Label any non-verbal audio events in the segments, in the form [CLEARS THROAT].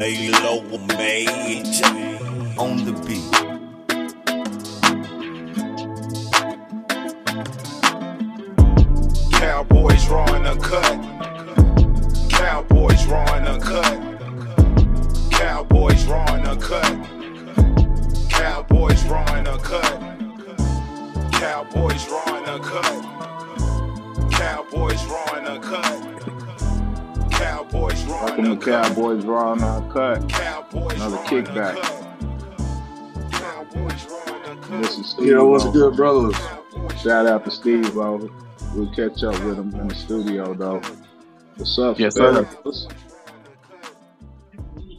A low major on the beat. Cut. This is Steve. Yo, what's O. good, brothers? Shout out to Steve. O. We'll catch up with him in the studio, though. What's up? Yes, sir.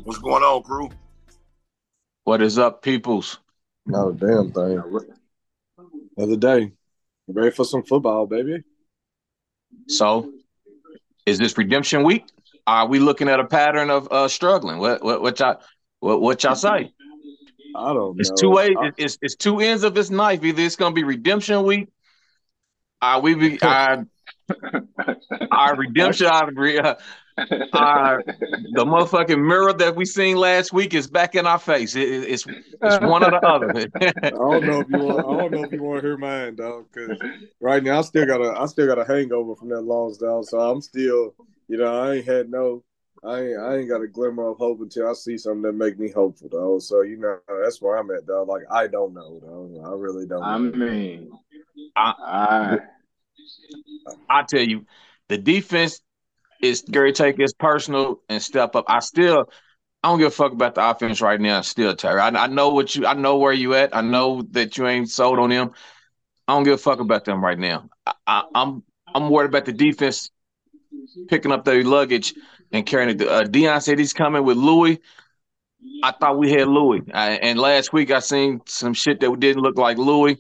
What's going on, crew? What is up, peoples? No damn thing. Other day. Ready for some football, baby? So, is this redemption week? Are we looking at a pattern of uh, struggling? What what what y'all what, what y'all say? I don't It's know. two ways. I- It's, it's two ends of this knife. Either it's gonna be redemption week. Are we be [LAUGHS] our our redemption? Our, re- uh, our the motherfucking mirror that we seen last week is back in our face. It- it- it's it's one or the other. [LAUGHS] [LAUGHS] I don't know if you want. I don't know if you want to hear mine, dog. Because right now I still got a. I still got a hangover from that long down. So I'm still. You know, I ain't had no. I ain't. I ain't got a glimmer of hope until I see something that make me hopeful, though. So you know, that's where I'm at, though. Like I don't know, though. I really don't. I know. mean, I- I, I tell you, the defense is Gary take his personal and step up. I still I don't give a fuck about the offense right now. Still, Terry. I, I know what you I know where you at. I know that you ain't sold on them. I don't give a fuck about them right now. I, I, I'm I'm worried about the defense picking up their luggage and carrying it. Uh, Dion said he's coming with Louis. I thought we had Louis, I, and last week I seen some shit that didn't look like Louis.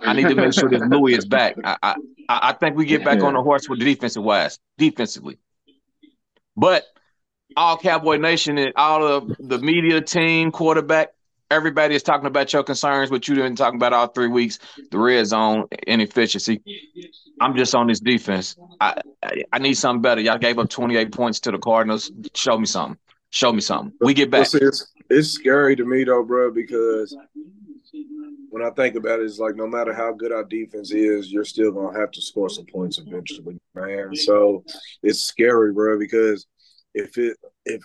I need to make sure that Louis is back. I, I I think we get back on the horse with the defensive wise, defensively. But all Cowboy Nation and all of the media team, quarterback, everybody is talking about your concerns, what you've been talking about all three weeks, the red zone inefficiency. I'm just on this defense. I, I I need something better. Y'all gave up 28 points to the Cardinals. Show me something. Show me something. We get Well, back. see, it's, it's scary to me though, bro, because when I think about it, it's like no matter how good our defense is, you're still gonna have to score some points eventually, man. So it's scary, bro, because if it if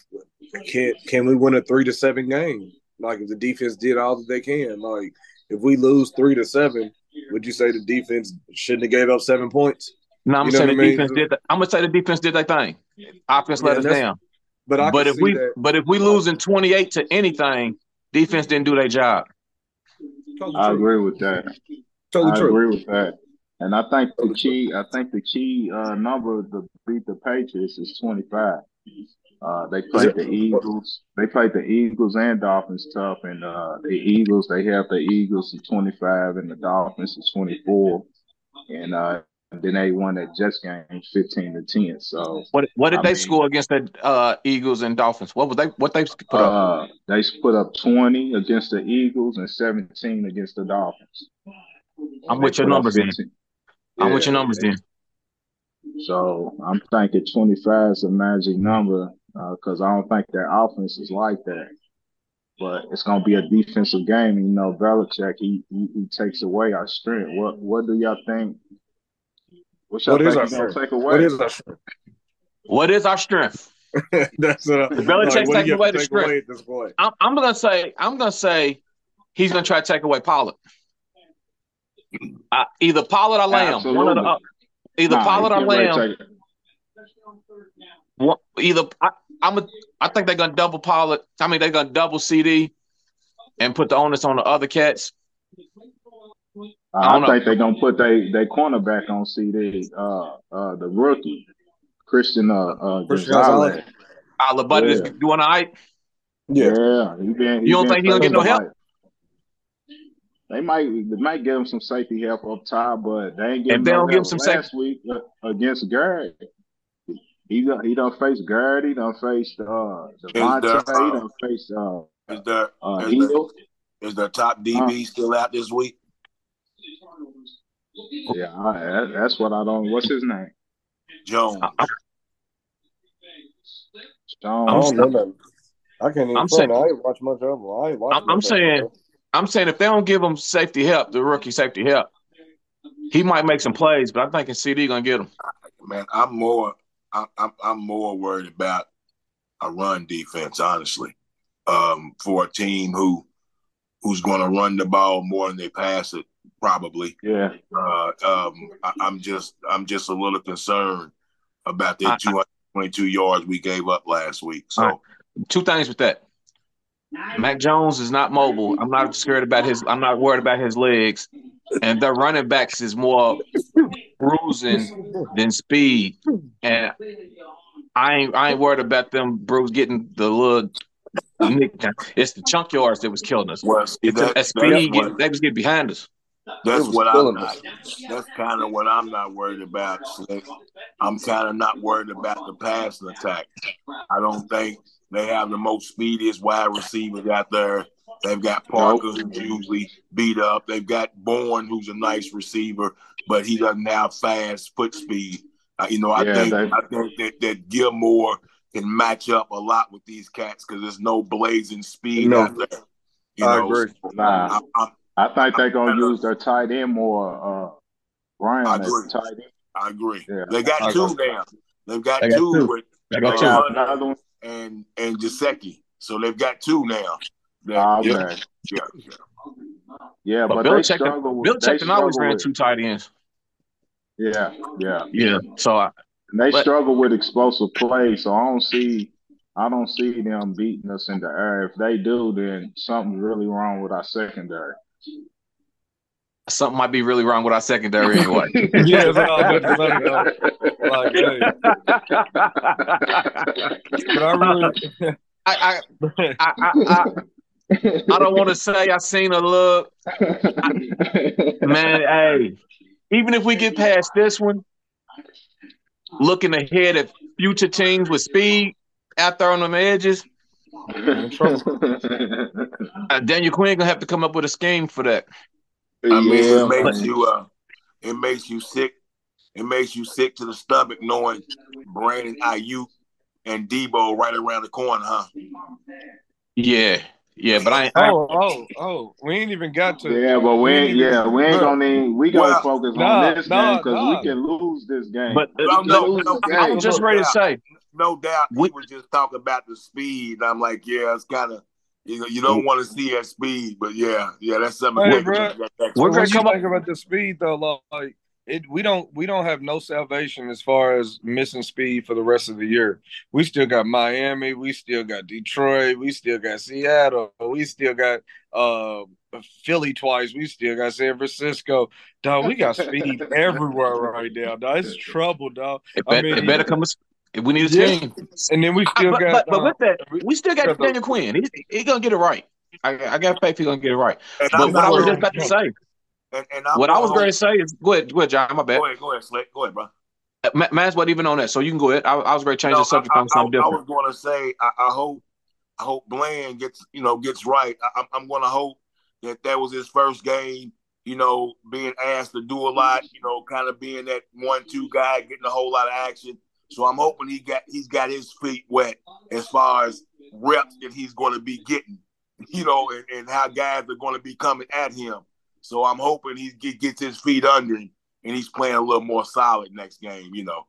can can we win a three to seven game? Like if the defense did all that they can, like if we lose three to seven, would you say the defense shouldn't have gave up seven points? No, I'm you gonna know say the I mean? defense did. The, I'm gonna say the defense did their thing. Offense Yeah, let us down. But I but if we that. but if we losing 28 to anything, defense didn't do their job. Totally I true. agree with that. Totally I true. agree with that. And I think the key, I think the key uh, number to beat the Patriots is 25. Uh, they played the Eagles. They played the Eagles and Dolphins tough, and uh, the Eagles they have the Eagles at 25 and the Dolphins at 24, and uh, then they won that Jets game 15 to 10. So What what did I they mean- score against the uh, Eagles and Dolphins? What was they what they put up? uh, they put up 20 against the Eagles and 17 against the Dolphins. I'm with your numbers in. 15. I'm with your numbers then. So I'm thinking 25 is a magic number because I don't think their offense is like that. But it's gonna be a defensive game. You know, Belichick he he, he takes away our strength. What what do y'all think? What y'all What is think our strength? take away? What is our strength? What is our strength? [LAUGHS] That's what I, Belichick's like, what do taking you away have to the take strength. away at this point? I'm, I'm gonna say I'm gonna say he's gonna try to take away Pollard. Uh, either Pollard or Lamb. One of the uh, either Nah, Pollard or Lamb. take. One, either I, I'm a, I think they're gonna double Pollard. I mean they're gonna double CD and put the onus on the other cats. I I, don't know. think they're gonna put they they cornerback on CD. Uh, uh, the rookie Christian uh, uh Christian Gonzalez. Gonzalez. All buddy is Yeah. doing all right. Yeah. Yeah, he been. You don't think he gonna get no help? They might, they might give him some safety help up top, but they ain't If they no don't give him some last week uh, against Garrett. He done, he done faced Garrett. He done faced uh, Devontae. there, he uh, done faced uh, Is there uh, is, Hill. the, is the top DB still out this week? Yeah, I, that's what I don't. What's his name? Jones. I- I- Jones. I don't know nothing. I can't even. I'm saying- I ain't watch much of them. I ain't watched I'm- I'm much saying- of. I ain't watched I'm, I'm of saying, them, I'm saying if they don't give him safety help, the rookie safety help, he might make some plays, but I'm thinking CD gonna get him. Man, I'm more I'm I'm, I'm more worried about a run defense, honestly. Um, for a team who who's going to run the ball more than they pass it, probably. Yeah. Uh, um, I, I'm just I'm just a little concerned about the that 222 yards we gave up last week. So All right. Two things with that. Mac Jones is not mobile. I'm not scared about his. I'm not worried about his legs, and their running backs is more bruising than speed. And I ain't I ain't worried about them Bruce getting the little nick. It's the chunk yards that was killing us. well, see, It's that, a that's speed. what, They was getting behind us. that's what I'm killing not. us. That's kind of what I'm not worried about. Slick. I'm kind of not worried about the passing attack. I don't think they have the most speediest wide receivers out there. They've got Parker, who's usually beat up. They've got Bourne, who's a nice receiver, but he doesn't have fast foot speed. Uh, you know, I Yeah, think they- I think that, that Gilmore can match up a lot with these cats because there's no blazing speed No. out there. You I know, agree. so Nah. I, I, I think they're gonna use their tight end more. Uh, Brian I agree. tight end. I agree. Yeah. They got I two agree. now. They've got, They got two, two. with They Uh, got They two. got another one. and and Giuseppe. So they've got two now. That- yeah, okay. yeah, yeah. Yeah, But but, they Belichick, struggle with. Belichick they and always ran with- two tight ends. Yeah, yeah. Yeah. So I, And they But- struggle with explosive play, so I don't see I don't see them beating us in the air. If they do, then something's really wrong with our secondary. something might be really wrong with our secondary [LAUGHS] anyway. [LAUGHS] Yeah, that's what I was about to say, Like, hey, but I really, I, I, I, I, I, I don't want to say I seen a look, [LAUGHS] man. Hey, even if we get past this one, looking ahead at future teams with speed out there on them edges, uh, Daniel Quinn gonna have to come up with a scheme for that. I mean, Yeah, it makes man. you uh, it makes you sick. It makes you sick to the stomach knowing Brandon Aiyuk and Deebo right around the corner, huh? Yeah, yeah, but I, ain't- I oh, oh, oh, we ain't even got to. Yeah, but we ain't. Yeah, we ain't gonna need. We gonna Well, focus nah, on this nah, game because nah. we can lose this game. but uh, No, no, no, the I game. was just ready to say, No doubt, We- he was just talking about the speed. I'm like, yeah, it's kind of you know you don't want to see that speed, but yeah, yeah, that's something. Hey, we bro. can- that- that's- We're gonna you come up- think about the speed though, like it, we don't we don't have no salvation as far as missing speed for the rest of the year. We still got Miami, we still got Detroit, we still got Seattle, we still got uh Philly twice, we still got San Francisco. Dog, we got speed [LAUGHS] everywhere right now. Dog, it's trouble, dog. it, I mean- it better come. If we need a Yeah. scheme, And then we I- still but, got but, but uh, with that, we still got got Daniel Quinn. He, he gonna get it right. I, I got faith he gonna get it right. and But what I was just about to say, and, and I'm what I was gonna- say is, go ahead, go ahead, John. My bad. Go ahead, go ahead, Slick. Go ahead, bro. Uh, Ma- Man's what even on that, so you can go ahead. I, I was going to change No, the subject I, on something I, I was going to say, I, I hope, I hope Bland gets, you know, gets right. I, I'm, I'm going to hope that that was his first game. You know, being asked to do a lot. You know, kind of being that one-two guy, getting a whole lot of action. So I'm hoping he got he's got his feet wet as far as reps that he's going to be getting. [LAUGHS] You know, and, and how guys are going to be coming at him. So I'm hoping he get, gets his feet under him and he's playing a little more solid next game. You know.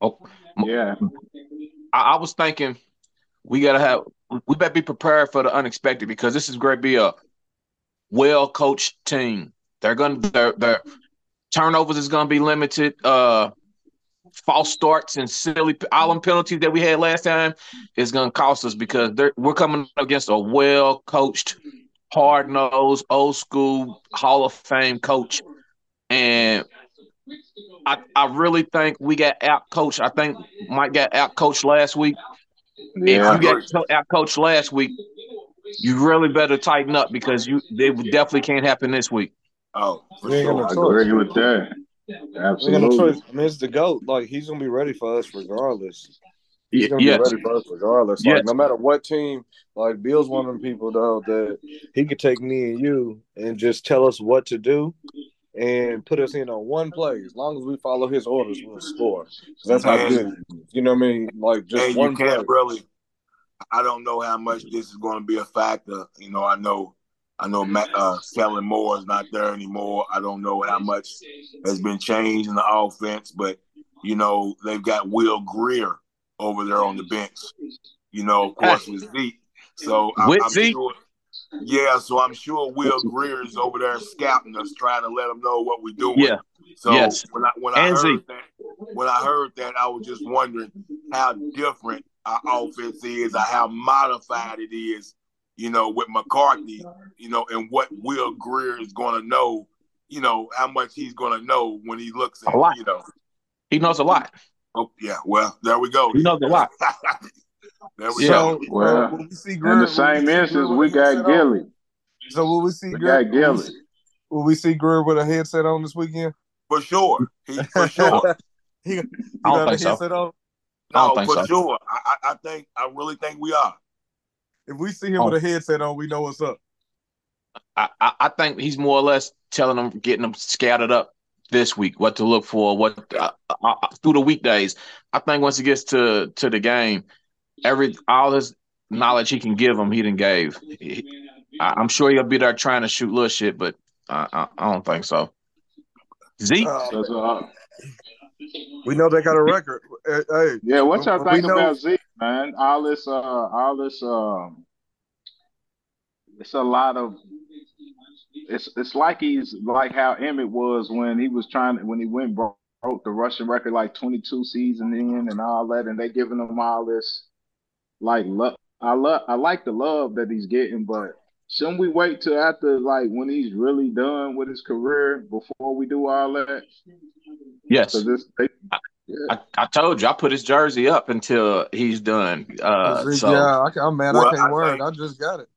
Oh, yeah, I, I was thinking we gotta have we better be prepared for the unexpected because this is going to be a well coached team. They're gonna their their turnovers is gonna be limited. Uh, false starts and silly all them penalties that we had last time is gonna cost us because they're, we're coming against a well coached, hard nosed, old school Hall of Fame coach, and I I really think we got out coached. I think Mike got out coached last week. yeah. If you got out coached last week, you really better tighten up because you they definitely can't happen this week. Oh, for We ain't sure. I choice. agree with that. we Absolutely. I mean, it's the goat. Like he's gonna be ready for us regardless. He's gonna Yes, be ready for us regardless. Yes. Like no matter what team, like Bill's one of them people though that he could take me and you and just tell us what to do and put us in on one play. As long as we follow his orders, we'll score. that's how good. You know what I mean? Like just and you one play. can't really I don't know how much this is going to be a factor. You know, I know, I know, Matt, uh, Kellen Moore is not there anymore. I don't know how much has been changed in the offense, but you know, they've got Will Grier over there on the bench. You know, of course, with Zeke. So I, With I'm Zeke? sure. Yeah, so I'm sure Will Grier is over there scouting us, trying to let them know what we're doing. Yeah. So Yes. when I when I And heard Zeke. that, when I heard that, I was just wondering how different our offense is, or how modified it is. You know, with McCarthy, you know, and what Will Grier is going to know. You know how much he's going to know when he looks at A lot. you know. He knows a lot. Oh yeah, well there we go. You know the lot. [LAUGHS] there we Yeah. go. So, Well, uh, we see Grier, In the same we see instance, Grier we got? Gilly. So will we see We Grier? got Will we, Gilly. will we see Grier with a headset on this weekend? For sure, he for [LAUGHS] sure. he, he I don't got a think so. headset on. No, think for so. sure. I, I I think I really think we are. If we see him Oh. with a headset on, we know what's up. I, I, I think he's more or less telling them, getting them scattered up this week, what to look for, what uh, uh, uh, through the weekdays. I think once he gets to to the game, every all his knowledge he can give him, he didn't gave. He- I, I'm sure he'll be there trying to shoot little shit, but I, I, I don't think so. Zeke, Uh, Cause, uh, we know they got a record. Hey, hey, yeah, what y'all think know- about Zeke, man? All this, uh, all this, um, it's a lot of. It's it's like he's like how Emmitt was when he was trying when he went broke, broke the rushing record like 22 season in and all that, and they giving him all this like love. I love I like the love that he's getting, but shouldn't we wait till after like when he's really done with his career before we do all that? yes, So this they, I, I told you I put his jersey up until he's done. Uh, so yeah, I, I'm mad. Well, I can't I wear think- it. I just got it.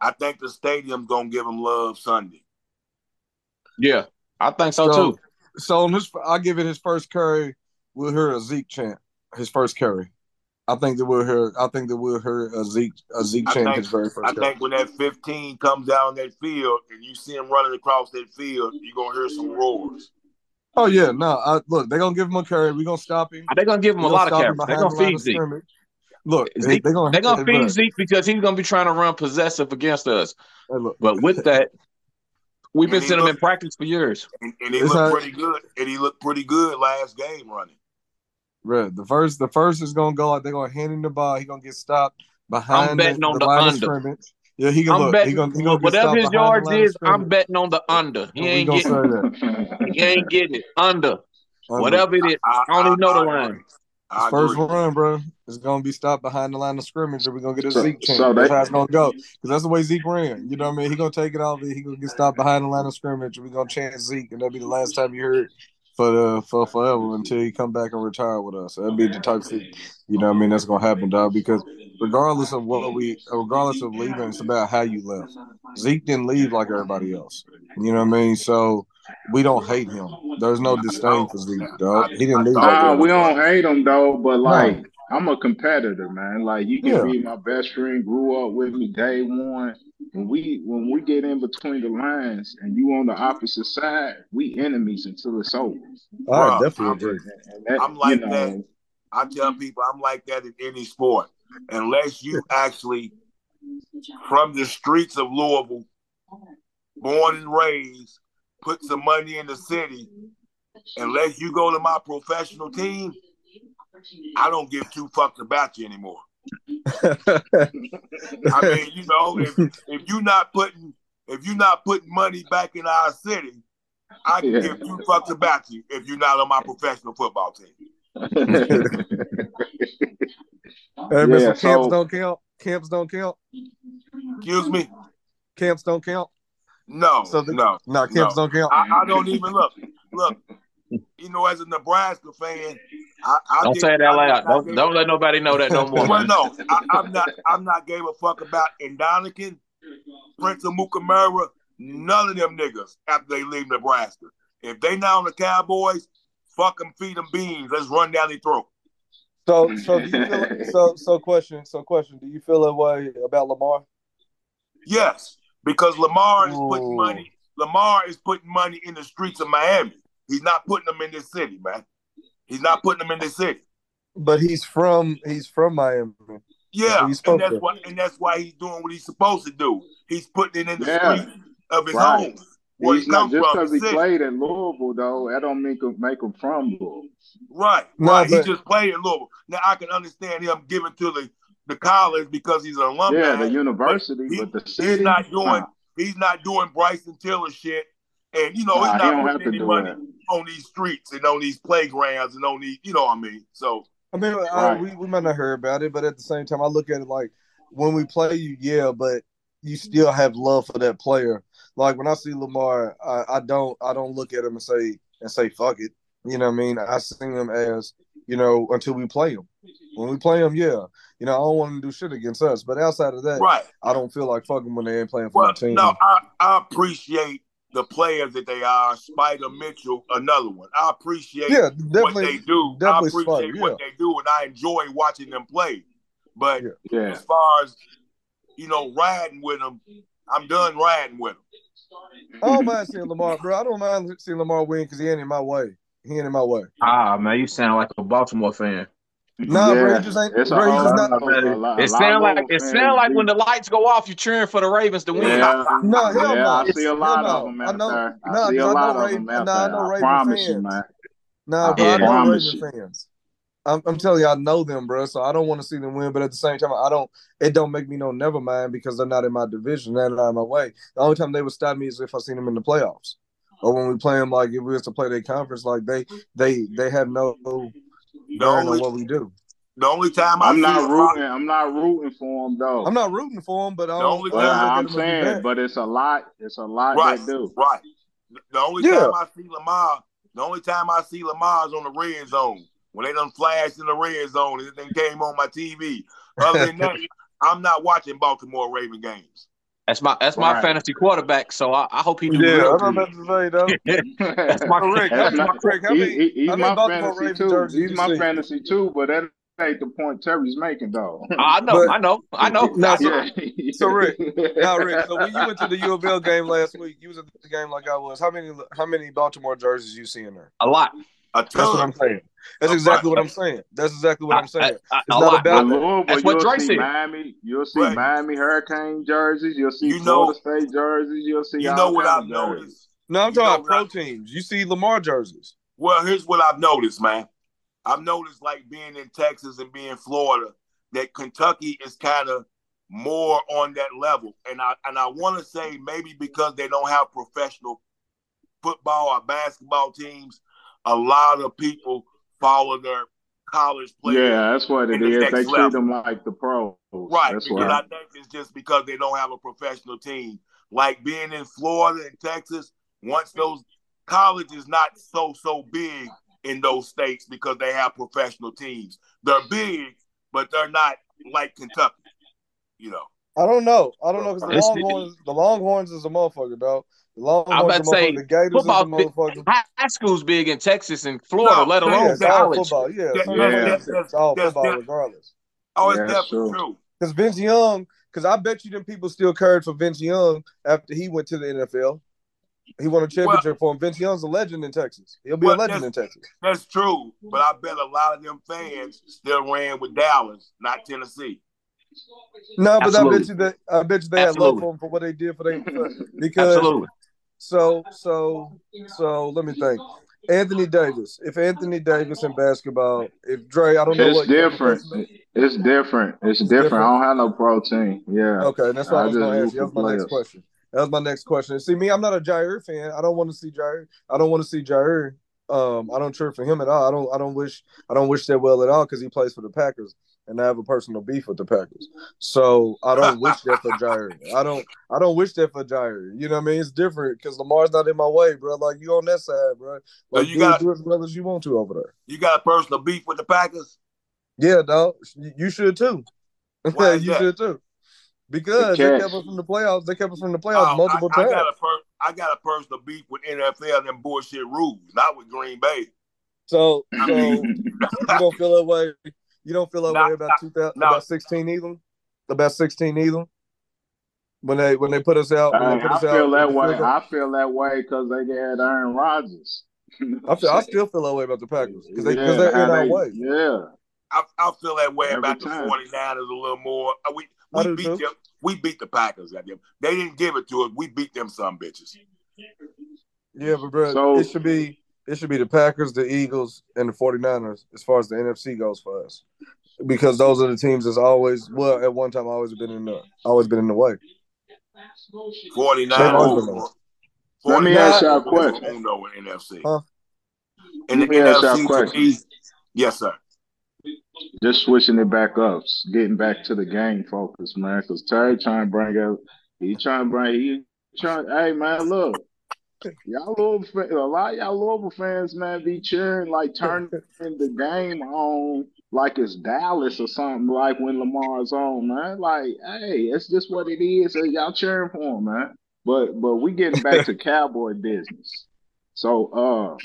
I think the stadium's gonna give him love Sunday. yeah, I think so, So, too. so on this, I'll give it his first carry. We'll hear a Zeke chant. His first carry. I think that we'll hear. I think that we'll hear a Zeke a Zeke I chant think- his very first I carry. think when that 15 comes down that field and you see him running across that field, you're gonna hear some roars. Oh yeah, no. I, look, they're gonna give him a carry. We're gonna stop him. They're gonna give him We a lot of stop carries. They're gonna feed Zeke. scrimmage. Look, they, Zeke- they're gonna They're gonna feed look, Zeke because he's gonna be trying to run possessive against us. hey, look. But with [LAUGHS] that, we've been And he seeing him in practice for years. And, and he It's looked not- pretty good. And he looked pretty good last game running. Red. The first, the first is gonna go out. They're gonna hand him the ball. He gonna get stopped behind I'm betting the, on the the under. scrimmage. Yeah, he can I'm look. betting he gonna, he gonna get whatever stopped his behind yards is. I'm betting on the under. He ain't getting. say that. [LAUGHS] He ain't getting it under. Under. Whatever it is, I, I don't even know the agree. line. I His first agree. run, bro, is gonna be stopped behind the line of scrimmage, and we're gonna get a So- Zeke chant. so that's how it's gonna go. Because that's the way Zeke ran. You know what I mean? He gonna take it off. He gonna get stopped behind the line of scrimmage, and we're gonna chant Zeke, and that'll be the last time you heard it for the for forever until he come back and retire with us. That'd be the toxic. You know what I mean? That's gonna happen, dog. Because regardless of what we, regardless of leaving, it's about how you left. Zeke didn't leave like everybody else. You know what I mean? So we don't hate him. There's no disdain for Zeke, dog. He didn't leave like Nah, we don't hate him though, but No. like I'm a competitor, man. Like you can Yeah. be my best friend, grew up with me day one. When we when we get in between the lines and you on the opposite side, we enemies until it's over. I definitely I'm- agree. That, I'm like you know, that. I tell people I'm like that in any sport, unless you [LAUGHS] actually from the streets of Louisville, born and raised, put some money in the city. Unless you go to my professional team, I don't give two fucks about you anymore. I mean, you know, if if you're not putting if you're not putting money back in our city, I can Yeah. give two fucks about you if you're not on my professional football team. Hey, man, so camps don't count. Camps don't count. Excuse me? Camps don't count. No, So the- no. No, camps don't count. I, I don't even look. Look, you know, as a Nebraska fan, I, I Don't did- say it I out did loud. not Don't don't let nobody know that no [LAUGHS] more. Well, no, I, I'm not. I'm not gave a fuck about Ndamukong, Prince Amukamara, none of them niggas after they leave Nebraska. If they not on the Cowboys, fuck them, feed them beans. Let's run down their throat. So, so do you feel? So, so question. So, question. Do you feel that way about Lamar? Yes, because Lamar is putting Ooh. money. Lamar is putting money in the streets of Miami. He's not putting them in this city, man. He's not putting them in this city. But he's from he's from Miami. Yeah, what he's supposed and that's to. why and that's why he's doing what he's supposed to do. He's putting it in the Yeah. street of his Right. home. Where He's he not just because he city. played at Louisville, though. That don't make him make him from Louisville. Right, No, right. but- he just played in Louisville. Now I can understand him giving to the the college because he's an alumni. yeah, the university, he- but the he's city. not doing nah. he's not doing Bryson Tiller shit, and you know Nah, he's he not don't have putting to any do money that. on these streets and on these playgrounds and on these, you know what I mean. So I mean, I, we, we might not hear about it, but at the same time, I look at it like when we play you, yeah, but you still have love for that player. Like when I see Lamar, I, I don't I don't look at him and say and say fuck it. You know what I mean? I see him as you know until we play him. When we play them, yeah, you know I don't want him to do shit against us. But outside of that, right. I don't feel like fucking when they ain't playing for my team. no, I, I appreciate the players that they are. Spider Mitchell, another one. I appreciate yeah, what definitely. they do. I appreciate Spider, what they do, and I enjoy watching them play. But Yeah. Yeah, as far as you know, riding with them, I'm done riding with them. I don't mind seeing Lamar, bro. I don't mind seeing Lamar win because he ain't in my way. He ain't in my way. Ah, man, you sound like a Baltimore fan. Nah, yeah. bro, just ain't. It's a bro, just not. lot a a It sound like it sound like do. when the lights go off, you cheering for the Ravens to win. Yeah, [LAUGHS] No, hell yeah, no. I see a lot of them I know- there. I nah, see a 'cause lot know of them nah, I know I Raven you, fans. man. Nah, I bro, I know promise Raven you. fans. I'm, I'm telling you, I know them, bro. So I don't want to see them win, but at the same time, I don't. It don't make me no never mind because they're not in my division. They're not in my way. The only time they would stop me is if I seen them in the playoffs, or when we play them like if we was to play their conference. Like they, they, they have no The bearing only, what we do. the only time I I'm see not Lamar- rooting. I'm not rooting for them though. I'm not rooting for them, but I The don't. only time I'm them saying, but it's a lot. It's a lot Right, they do. right. The only Yeah. time I see Lamar, the only time I see Lamar is on the red zone when they done flashed in the red zone and then came on my TV. Other than [LAUGHS] that, I'm not watching Baltimore Raven games. That's my that's my Right. fantasy quarterback. So I, I hope he do Yeah, real I'm good. about to say though. [LAUGHS] That's my So, Rick, That's my not- Rick, how he- many, he- he's how many my fantasy Ravens too. He's my see? fantasy too, but that ain't the point Terry's making though. [LAUGHS] I know, But- I know, I know. [LAUGHS] Now, so- know. yeah. so, Rick, Now, Rick, so when you went to the U of L game last week, you was at the game like I was. How many how many Baltimore jerseys you see in there? a lot. A That's what I'm saying. That's exactly what I'm saying. That's exactly what I'm saying. I- I- It's not lot. about But that. That's what you'll Dre see said. Miami. You'll see Right. Miami Hurricane jerseys. You'll see You know- Florida State jerseys. You'll see You know what I've of jerseys. noticed? No, I'm You talking about pro what teams. You see Lamar jerseys. Well, here's what I've noticed, man. I've noticed like being in Texas and being in Florida that Kentucky is kind of more on that level. And I and I want to say maybe because they don't have professional football or basketball teams, a lot of people follow their college players. Yeah, that's what it is. in the They treat level. them like the pros. Right, That's because why. I think it's just because they don't have a professional team. Like being in Florida and Texas, once those college is not so so big in those states because they have professional teams. They're big, but they're not like Kentucky. You know. I don't know. I don't know because the Longhorns, the Longhorns is a motherfucker, dog. The I'm about to say, motherfucker. The Gators football is. High high school's big in Texas and Florida, No, let yeah, Yeah, alone it's all college. football. Yeah, Yeah, some yeah, motherfuckers, that's- it's all that's- football regardless. Oh, it's Yeah, definitely true. true. Because Vince Young, because I bet you them people still cared for Vince Young after he went to the NFL. He won a championship for him. Vince Young's a legend in Texas. He'll be Well, a legend in Texas. That's true. But I bet a lot of them fans still ran with Dallas, not Tennessee. No, but I bet you that I bet you they had love Absolutely. for him for what they did for them [LAUGHS] because Absolutely. So so so let me think. Anthony Davis. If Anthony Davis in basketball, if Dre, I don't know It's what different. It's different. It's different. different. I don't have no pro team. Yeah. Okay, that's what I, I was going to ask you. That was my next question. That was my next question. See, me, I'm not a Jaire fan. I don't want to see Jaire. I don't want to see Jaire. Um, I don't cheer for him at all. I don't. I don't wish. I don't wish that well at all because he plays for the Packers, and I have a personal beef with the Packers. So I don't wish that for Jaire. I don't. I don't wish that for Jaire. You know what I mean? It's different because Lamar's not in my way, bro. Like you on that side, bro. Like you you got- do as well as you want to over there. You got personal beef with the Packers? Yeah, dog. You should too. [LAUGHS] You should too. Because they kept us from the playoffs. They kept us from the playoffs Oh, multiple I, I times. got a per- I got a personal beef with NFL and them bullshit rules, not with Green Bay. So, so you don't feel that way. You don't feel that No, way about two thousand, no. about sixteen either. About sixteen either. When they when they put us out, when they put I us out. feel that way. I feel that way because they had Aaron Rodgers. I feel I [LAUGHS] still feel that way about the Packers because they because Yeah, they're in how our they- way. Yeah. I, I feel that way Every about time. the 49ers a little more. Uh, We I we beat too. them. We beat the Packers. Goddamn. They didn't give it to us. We beat them some bitches. Yeah, but bro, So- it should be it should be the Packers, the Eagles, and the 49ers as far as the NFC goes for us. Because those are the teams that's always well at one time always been in the always been in the way. 49 Same Let me ask y'all a question. Uno in NFC. Huh? In the Let me ask y'all a NFC, question. me, yes, sir. Just switching it back up, getting back to the game focus, man. Because Terry trying to bring out, he trying to bring, he trying. Hey, man, look, y'all Louisville, a lot of y'all Louisville fans, man, be cheering like turning [LAUGHS] the game on like it's Dallas or something. Like when Lamar's on, man. Like, hey, it's just what it is. y'all cheering for him, man. But but we getting back to [LAUGHS] Cowboy business. So, uh,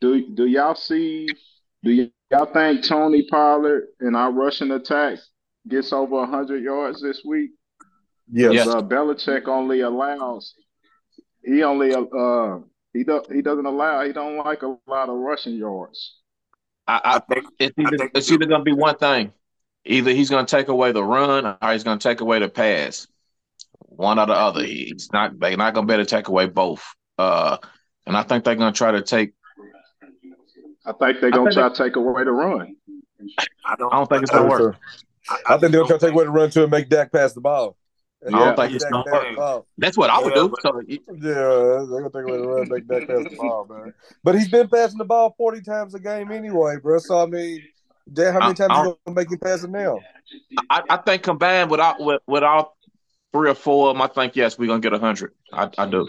do do y'all see? Do y'all think Tony Pollard in our rushing attack gets over hundred yards this week? Yes. Yes. Uh, Belichick only allows. He only uh he do, he doesn't allow. He don't like a lot of rushing yards. I, I I, think it's either, think it's either going to be one thing. Either he's going to take away the run or he's going to take away the pass. One or the other. He's not. They're not going to be able to take away both. Uh, and I think they're going to try to take. I think they're gonna think try to take away the run. I don't. I don't think it's gonna work. too. I think they're gonna take away the run to and make Dak pass the ball. I don't Yeah. think it's going to work. That's what I would Yeah, do. but- So Yeah, they're gonna take away the run, make Dak pass the ball, man. But he's been passing the ball forty times a game anyway, bro. So I mean, Dak, how many times I- you gonna make him pass it now? I, I think combined with all with, with all three or four of them, I think yes, we're gonna get hundred. I, I do.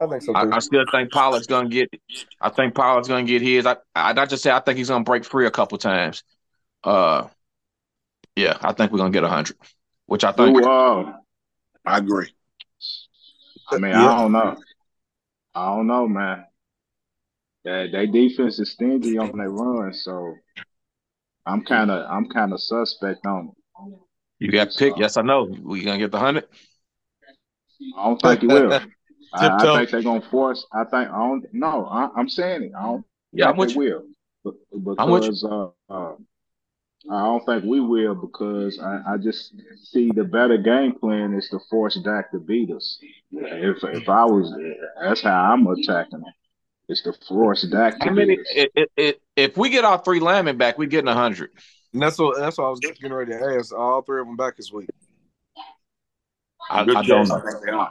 I think so too. I, I still think Pollard's gonna get. I think Pollard's gonna get his. I I not just say I think he's gonna break free a couple times. Uh, yeah, I think we're gonna get hundred, which I think. Who, uh, I agree. I mean, Yeah. I don't know. I don't know, man. They, they defense is stingy on their run, so I'm kind of I'm kind of suspect on it. You got picked. Yes, I know. We gonna get the hundred. I don't think he will. [LAUGHS] I, I think they're gonna force. I think I don't. No, I, I'm saying it. I don't Yeah, I'm think with they you. will. Be- I'm with you. Because uh, uh, I don't think we will because I, I just see the better game plan is to force Dak to beat us. If if I was, that's how I'm attacking him. Is to force Dak to How many? beat us. It, it, it, if we get all three linemen back, we're getting hundred. And that's what that's what I was getting ready to ask. All three of them back this week. I, I don't know. I think they are.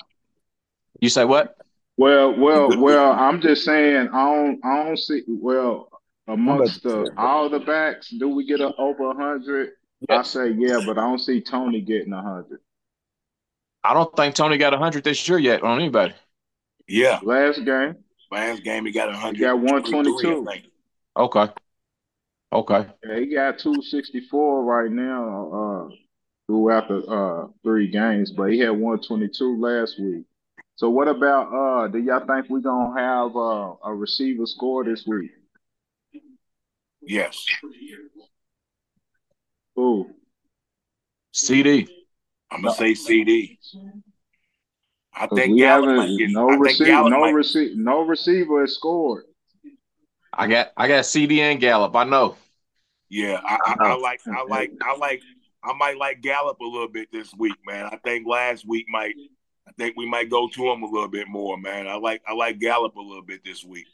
You say what? Well, well, well. I'm just saying. I don't. I don't see. Well, amongst the all the backs, do we get a, over a hundred? I say yeah, but I don't see Tony getting a hundred. I don't think Tony got hundred this year yet on anybody. Yeah, Last game, last game he got 100. He got 122. Okay. Okay. yeah, he got two sixty four right now. Uh, throughout the uh three games, but he had one twenty two last week. So what about uh? Do y'all think we're gonna have uh, a receiver score this week? Yes. Ooh, CD. I'm gonna say CD. I think we Gallup haven't get. no I receiver, no might. receiver, no receiver has scored. I got I got CD and Gallup. I know. Yeah, I, I, I like. I like. I like. I might like Gallup a little bit this week, man. I think last week might. I think we might go to him a little bit more, man. I like. I like Gallup a little bit this week.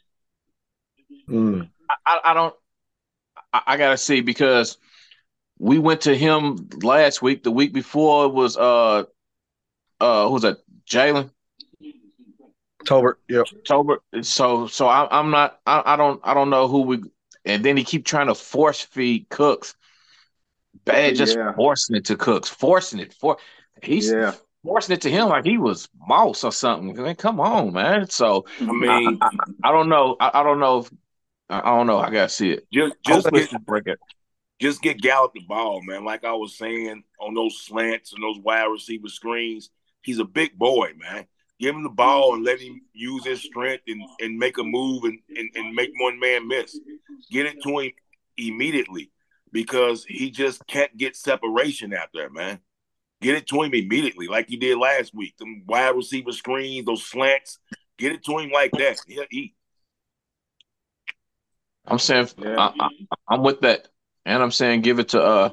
Mm. I, I don't. I, I gotta see because we went to him last week. The week before was uh uh who was that? Jalen Tolbert. Yep. Tolbert. So so I, I'm not. I, I don't. I don't know who we. And then he keep trying to force feed Cooks. Bad, just Yeah. forcing it to Cooks, forcing it for. He's Yeah, forcing it to him like he was mouse or something. Man, come on, man. So I mean, I don't know. I, I don't know. If, I I don't know. I gotta see it. just just get break it. just get Gallup the ball, man. Like I was saying on those slants and those wide receiver screens, he's a big boy, man. Give him the ball and let him use his strength and, and make a move and, and, and make one man miss. Get it to him immediately because he just can't get separation out there, man. Get it to him immediately, like you did last week. Them wide receiver screens, those slants. Get it to him like that. He'll eat. I'm saying Yeah. I, I, I'm with that, and I'm saying give it to uh.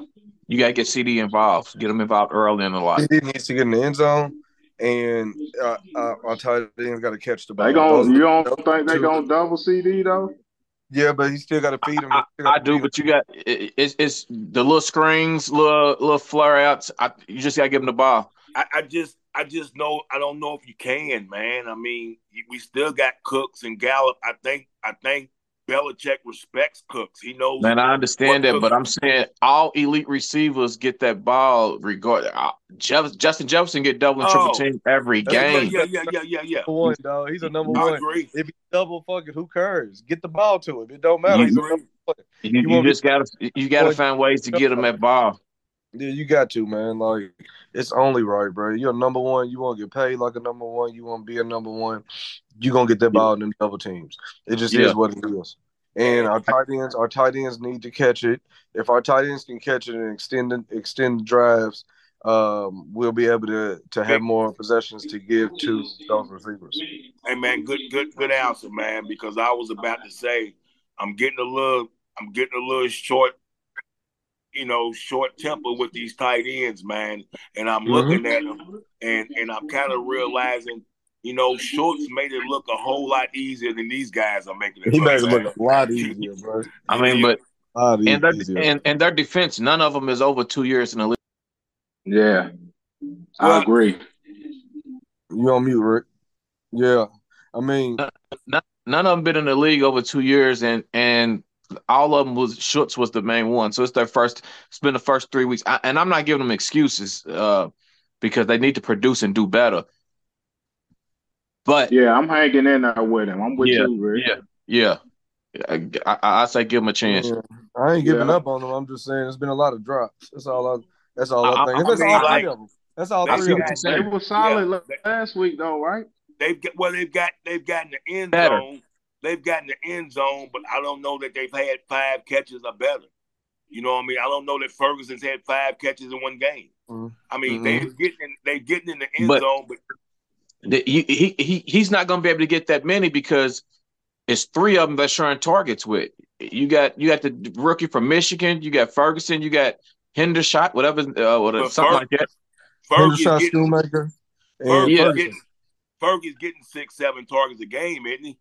You gotta get CD involved. Get him involved early in the lot. CD needs to get in the end zone, and uh, uh, our tight end's got to catch the ball. They Those gon' you don't think they gonna double CD though? Yeah, but he still got to feed him. I, I do, but you got it, it's it's the little screens, little little flare outs. I, you just gotta give them the ball. I, I just I just know I don't know if you can, man. I mean, we still got Cooks and Gallup. I think I think Belichick respects Cooks. He knows. Man, I understand What that, but I'm saying all elite receivers get that ball. Regard uh, Jeff, Justin Jefferson get double and triple Oh. team every game. yeah, yeah, yeah, yeah, yeah. number one, dog. He's a number I one. agree. If he double fucking, who cares? Get the ball to him. It don't matter. You- He's a number one. You, You you just gotta you gotta find ways to get them that ball. Yeah, you got to, man. Like it's only right, bro. You're a number one. You want to get paid like a number one. You want to be a number one. You are gonna get that ball in them double teams. It just Yeah. is what it is. And our tight ends, our tight ends need to catch it. If our tight ends can catch it and extend extend drives, um, we'll be able to to have more possessions to give to those receivers. Hey man, good good good answer, man. Because I was about to say I'm getting a little I'm getting a little short, you know, short temper with these tight ends, man. And I'm mm-hmm. looking at them and and I'm kind of realizing, you know, Schultz made it look a whole lot easier than these guys are making it. He look, makes it look a lot [LAUGHS] easier, bro. I mean, but A and their and, and their defense, none of them is over two years in the league. Yeah, I Well- agree. you on mute, Rick? Yeah, I mean, None of them been in the league over two years, and and all of them was Schultz was the main one. So it's their first. It's been the first three weeks, I, and I'm not giving them excuses uh, because they need to produce and do better. But Yeah, I'm hanging in there with him. I'm with Yeah, you, Rick. yeah, yeah, I, I, I say give them a chance. Yeah. I ain't giving Yeah. up on them. I'm just saying it's been a lot of drops. That's all I. That's all I- I, think. I That's mean, all like- three of them. That's all three of them. you're. They were solid Yeah. last week though, right? They've got well, they've got they've gotten the end Better. zone. They've gotten the end zone, but I don't know that they've had five catches or better. You know what I mean? I don't know that Ferguson's had five catches in one game. Mhm. I mean, Mhm. they're getting they getting in the end But- zone, but The- He, he he he's not going to be able to get that many because it's three of them that sharing targets with. You got you got the rookie from Michigan, you got Ferguson, you got Hendershot, whatever, uh, whatever something Fer- like that. Hendershot getting, Schoonmaker. And Yeah. Ferguson. getting Ferguson's getting six, seven targets a game, isn't he?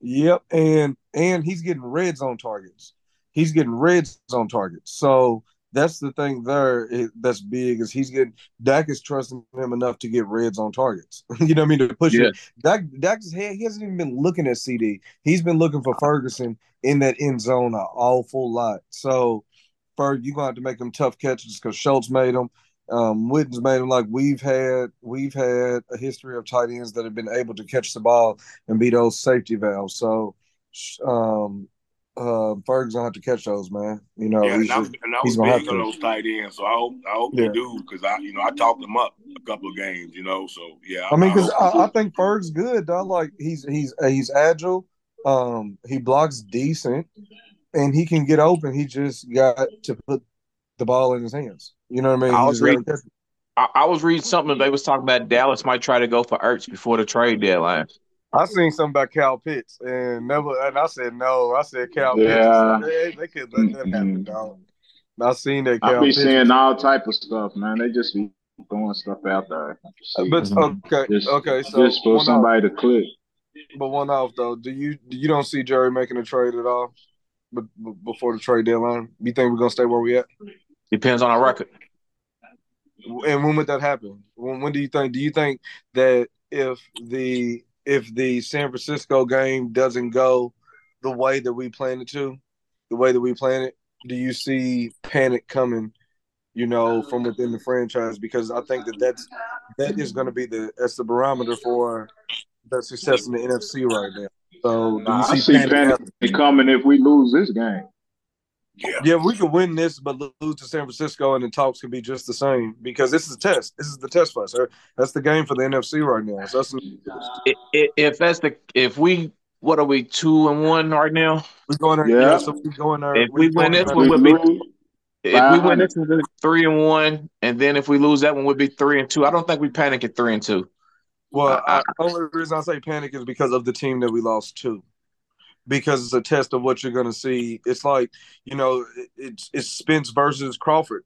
Yep, and and he's getting red zone targets. He's getting red zone targets. So that's the thing there is, that's big is he's getting Dak is trusting him enough to get red zone targets. [LAUGHS] you know what I mean to push Yeah. it. Dak Dak's he he hasn't even been looking at CD. He's been looking for Ferguson in that end zone an awful lot. So Ferg, you're gonna have to make them tough catches because Schultz made them. Um, Witten's made them like we've had we've had a history of tight ends that have been able to catch the ball and be those safety valves. So um uh Ferg's gonna have to catch those, man. You know, yeah, he's and, I'm, just- and I was big on those tight ends, so I hope I hope Yeah. they do because I you know I talked them up a couple of games, you know. So yeah, I mean, because I, I think Ferg's good, dog. Like he's he's uh, he's agile. Um, he blocks decent, and he can get open. He just got to put the ball in his hands. You know what I mean? I was reading- I, I was reading something they was talking about Dallas might try to go for Ertz before the trade deadline. I seen something about Kyle Pitts, and never, and I said no. I said Cal Yeah. Pitts. They, they could let that happen, Mhm. dog. I seen that I be Pitts. seeing all type of stuff, man. They just be throwing stuff out there. But Mhm. okay, just, okay. So just for one off, somebody to click. but one off though. Do you you don't see Jerry making a trade at all? But before the trade deadline, you think we're gonna stay where we at? Depends on our record. And when would that happen? When when do you think? Do you think that if the if the San Francisco game doesn't go the way that we planned it to, the way that we planned it, do you see panic coming? You know, from within the franchise, because I think that that's that is going to be the that's the barometer for the success in the NFC right now. So, do you I see, see panic? panic coming if we lose this game. Yeah, we could win this, but lose to San Francisco, and the talks could be just the same because this is a test. This is the test for us. That's the game for the NFC right now. So that's I- i- If that's the if we what are we two and one right now? we going there. Yeah. Yeah, so we going there. If we win this If one, we we'll be if we win this one, three and one, and then if we lose that one, we'll be three and two. I don't think we panic at three and two. Well, I- I, the only reason I say panic is because of the team that we lost to. Because it's a test of what you're going to see. It's like you know, it's it's Spence versus Crawford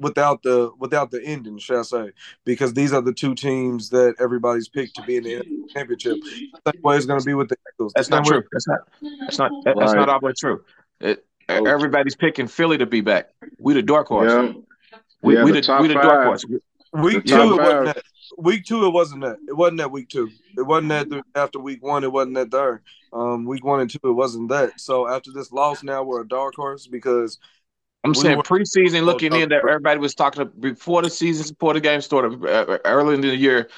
without the without the ending, shall I say? Because these are the two teams that everybody's picked to be in the championship. The same way it's going to be with the Eagles. That's not true. That's not. That's not. that- That's Right. not always true. It, Oh. everybody's picking Philly to be back. We the dark horse. Yeah. We, Yeah, we the the, we the dark horse. Week The two, it wasn't that. Week two, it wasn't that. It wasn't that week two. It wasn't that after week one. It wasn't that there. Um, week one and two, it wasn't that. So after this loss, now we're a dark horse because I'm We saying were- preseason looking in that everybody was talking before the season, before the game started, uh, early in the year.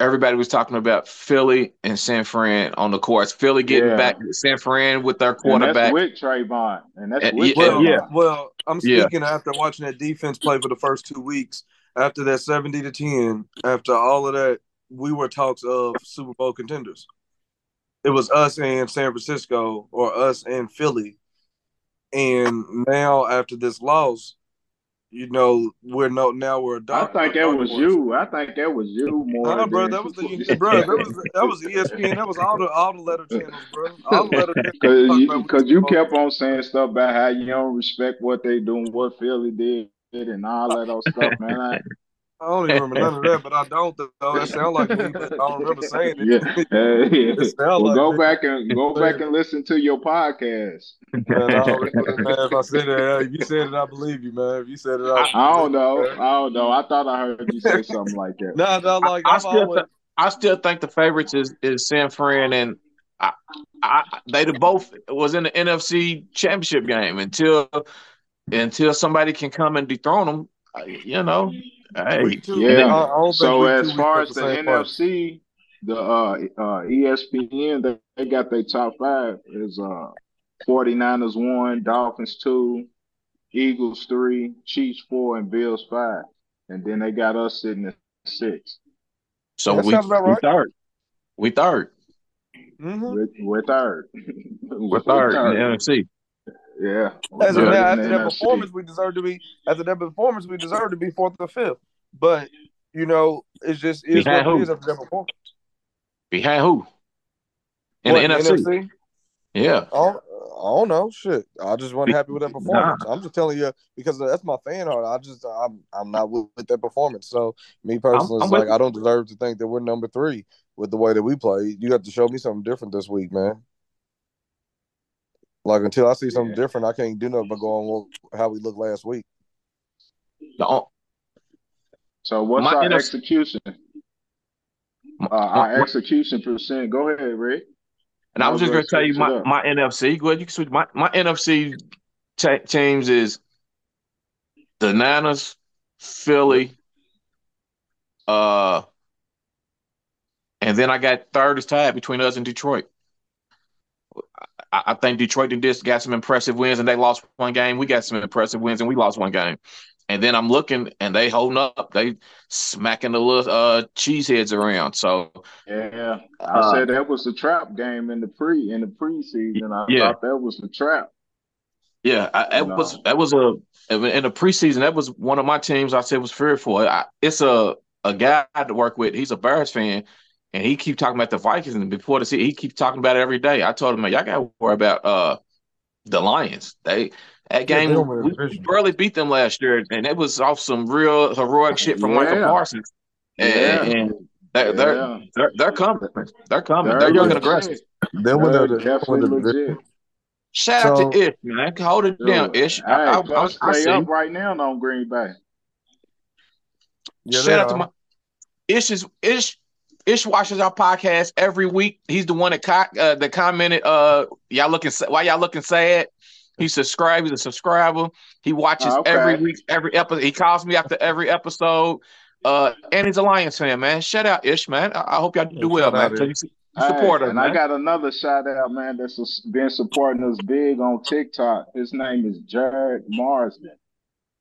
Everybody was talking about Philly and San Fran on the course. Philly getting Yeah. back San Fran with their And that's quarterback. with Trevon. And that's And- with yeah, well, yeah. Well, I'm Yeah. speaking after watching that defense play for the first two weeks. After that 70 to 10, after all of that, we were talks of Super Bowl contenders. It was us and San Francisco or us and Philly. And now after this loss, you know, we're no now we're a I dark. think that was horse. you. I think that was you more. Nah, bro, that was the bro, that was that was ESPN. That was all the all the letter channels, bro. All the letter channels. [LAUGHS] Cause you, you kept on saying stuff about how you don't respect what they doing, what Philly did, and all that other stuff, man. I, I don't even remember none of that, but I don't though. That sounds like me, but I don't remember saying it. yeah, [LAUGHS] yeah. It Well, like go me. back and go back and listen to your podcast. Man, I remember, man, if I said it, uh, if you said it, I believe you, man. If you said it, I, I don't know. I don't know. I thought I heard you say something like that. No, no, like I I've still always, th- I still think the favorites is, is San Fran and I, I they both was in the NFC championship game until until somebody can come and dethrone them. uh, You know, hey, Yeah. I, I So as far as got the. NFC, the uh, uh, ESPN, they, they got their top five is uh 49ers one, Dolphins two, Eagles three, Chiefs four, and Bills five. And then they got us sitting at six. so That we, sounds about we third. We third. hmm We're, we're third. [LAUGHS] We're third in the NFC. Yeah. As of We're now, after in the that performance, we deserve to be. After that performance, we deserve to be fourth or fifth. But you know, it's just is Behind what it who? is after that performance. Behind who? In What, the NFC. Yeah. I don't, I don't know. Shit, I just wasn't happy with that performance. I'm just telling you because that's my fan heart. I just I'm I'm not with, with that performance. So me personally, I'm it's with like I don't deserve to think that we're number three with the way that we play. You got to show me something different this week, man. Like until I see something Yeah. different, I can't do nothing but go on how we looked last week. The on- So what's My our NFC execution? my- Uh, our my- execution percent. Go ahead, Rick. And I was just going to tell you my, my NFC. Go ahead, you can switch. My my NFC ta teams is the Niners, Philly, uh, and then I got third is tied between us and Detroit. I, I think Detroit did this, got some impressive wins, and they lost one game. We got some impressive wins, and we lost one game. And then I'm looking, and they holding up. They smacking the little uh cheeseheads around. So Yeah, I Uh, said that was the trap game in the pre in the preseason. I Yeah. thought that was the trap. Yeah, I, that No. was that was a in the preseason. That was one of my teams. I said was fearful. I, it's a a guy I had to work with. He's a Bears fan, and he keep talking about the Vikings. And before the season, he keeps talking about it every day. I told him, man, y'all got to worry about uh the Lions. They that Yeah, they game don't win the we, we barely beat them last year, and it was off some real heroic shit from Micah Yeah. Parsons. And, Yeah. and they're, they're they're they're coming. They're coming. They're They're young and aggressive. Then when They're the, definitely when the legit. Shout out to Ish, man. Hold it down, Dude, Ish. Hey, I, I, I, plus I stay see. up right now on Green Bay. yeah, Shout they out to my Ish is Ish Ish watches our podcast every week. He's the one that co- uh, that commented, uh, y'all looking sa- why y'all looking sad. He subscribes, he's a subscriber. He watches Oh, okay. every week, every episode. He calls me after every episode. Uh, and he's a Lions fan, man. Shout out Ish, man. I, I hope y'all do well, man. out, you su- Hey, support us, and I got another shout out, man, that's s- been supporting us big on TikTok. His name is Jared Marsden.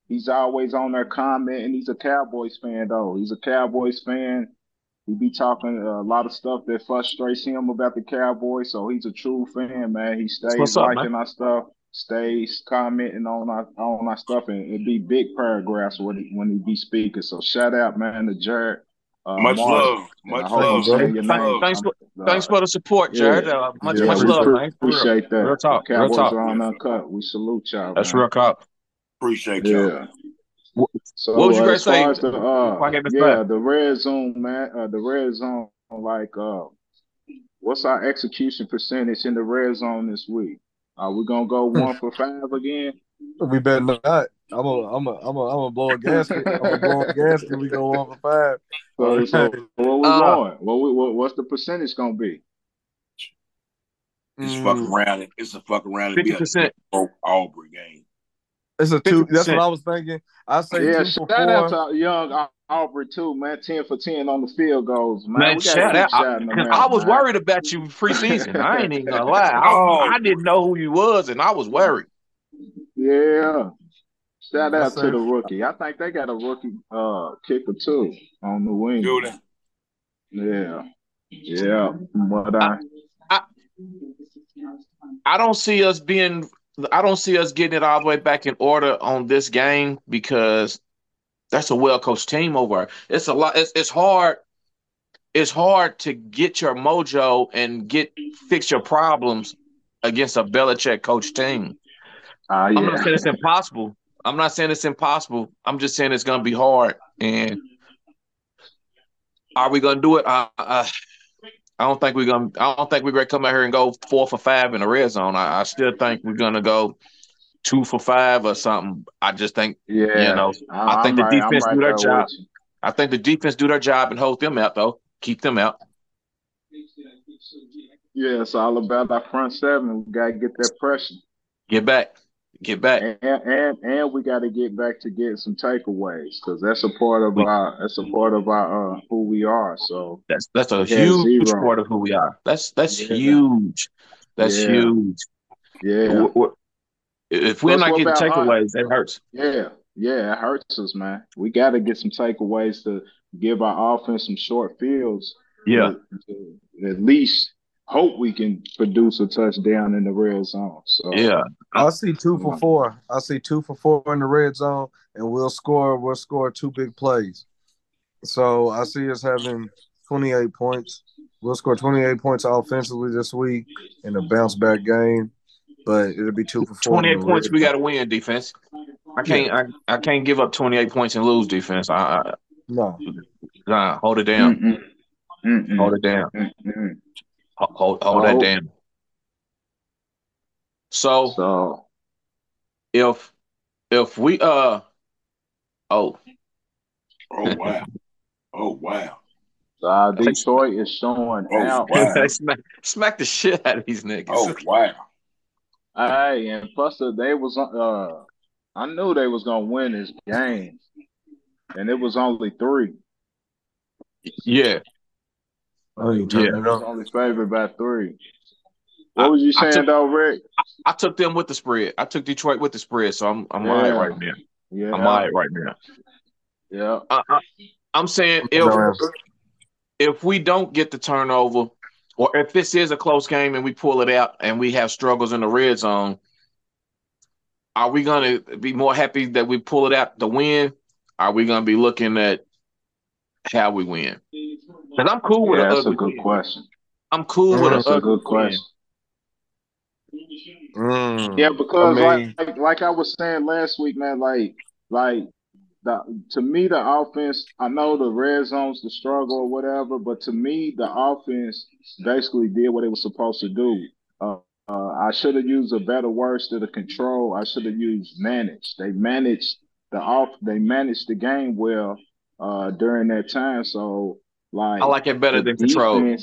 He's always on there commenting. He's a Cowboys fan, though. He's a Cowboys fan. He be talking a lot of stuff that frustrates him about the Cowboys. So he's a true fan, man. He stays what's up, man. liking our stuff, stays commenting on our on our stuff, and it be big paragraphs when he when he be speaking. So shout out, man, to Jared. Uh, Much Marsden. love. Much love. saying your Much name. love. Thanks I'm- for- thanks for the support, Jared. Uh, much Yeah, much we love, pre- man. Appreciate that. Real talk, real Cowboys talk. are on uncut. We salute y'all. That's man. real talk. Appreciate y'all. Yeah. What- So what was you uh, gonna as far say as the, uh, before I get this yeah, back? the red zone, man. Uh, the red zone, like, uh, what's our execution percentage in the red zone this week? Are we gonna go Hmm. one for five again? We better not. I'm a, I'm a, I'm a, I'm a blow a gasket. I'm a blow a gasket. We go one for five. So, [LAUGHS] so where we Uh, going? What, we, what what's the percentage gonna be? It's Mm, fucking around. and- It's a fucking around. and be a 50%. broke Aubrey game. It's a two. That's 50%. what I was thinking. I say Yeah, two for shout out to young Aubrey too, man. Ten for ten on the field goals, man. Man, we gotta shout out. I, shouting them 'cause out, I was man. worried about you preseason. I ain't even gonna lie. I, Oh. I didn't know who you was, and I was worried. Yeah. Shout Yes, out to sir. the rookie. I think they got a rookie uh kicker too on the wing. Do? Yeah. Yeah. But I I don't see us being. I don't see us getting it all the way back in order on this game because that's a well coached team over. It's a lot. It's, it's hard. It's hard to get your mojo and get fix your problems against a Belichick coach team. uh, I'm not saying it's impossible. I'm not saying it's impossible. I'm just saying it's going to be hard. And are we going to do it? Uh, uh, I don't think we're going. to I don't think we're to come out here and go four for five in the red zone. I, I still think we're going to go two for five or something. I just think Yeah. you know. I, I think I'm the right, defense right do their job. I think the defense do their job and hold them out though. Keep them out. Yeah, it's all about our front seven. We gotta get that pressure. Get back. Get back. And and and we gotta get back to getting some takeaways because that's a part of We- our that's a part of our uh, who we are. So That's that's a huge zero. part of who we are. That's that's Yeah. huge. That's Yeah. huge. yeah. W- w- If we're Plus, not getting takeaways, that hurts. Yeah, yeah, it hurts us, man. We got to get some takeaways to give our offense some short fields. Yeah. to- to at least hope we can produce a touchdown in the red zone. So Yeah. I see two for four. I see two for four in the red zone, and we'll score. We'll score two big plays. So I see us having 28 points. We'll score 28 points offensively this week in a bounce back game, but it'll be two for four. 28 points, we got to win defense. I can't I, I can't give up 28 points and lose defense. I, I No, nah, hold it down. Mm-mm. Mm-mm. Hold it down. Mm-mm. Ho- Hold hold that down. So So if if we uh oh Oh wow. Oh wow. Our Detroit is showing Oh, out. wow. [LAUGHS] smack, smack the shit out of these niggas. Oh wow. Hey, and plus uh, they was uh, I knew they was gonna win this game, and it was only three. Yeah. Oh, you Yeah. turn It it was up. only favored by three. I- What was you saying took- though, Rick? I took them with the spread. I took Detroit with the spread, so I'm I'm all right Yeah. right now. Yeah, I'm all right right now. yeah. I, I, I'm saying if if we don't get the turnover, or if this is a close game and we pull it out and we have struggles in the red zone, are we gonna be more happy that we pull it out to win? Are we gonna be looking at how we win? Because I'm cool with Yeah, an that's a good win. question. I'm cool with an That's a good question. Mm. Yeah, because I mean- like, like like I was saying last week, man, like like the to me the offense, I know the red zone's the struggle or whatever, but to me the offense basically did what it was supposed to do. Uh, uh, I should have used a better word instead of control. I should have used manage. They managed the off. They managed the game well uh, during that time. So like I like it better than control.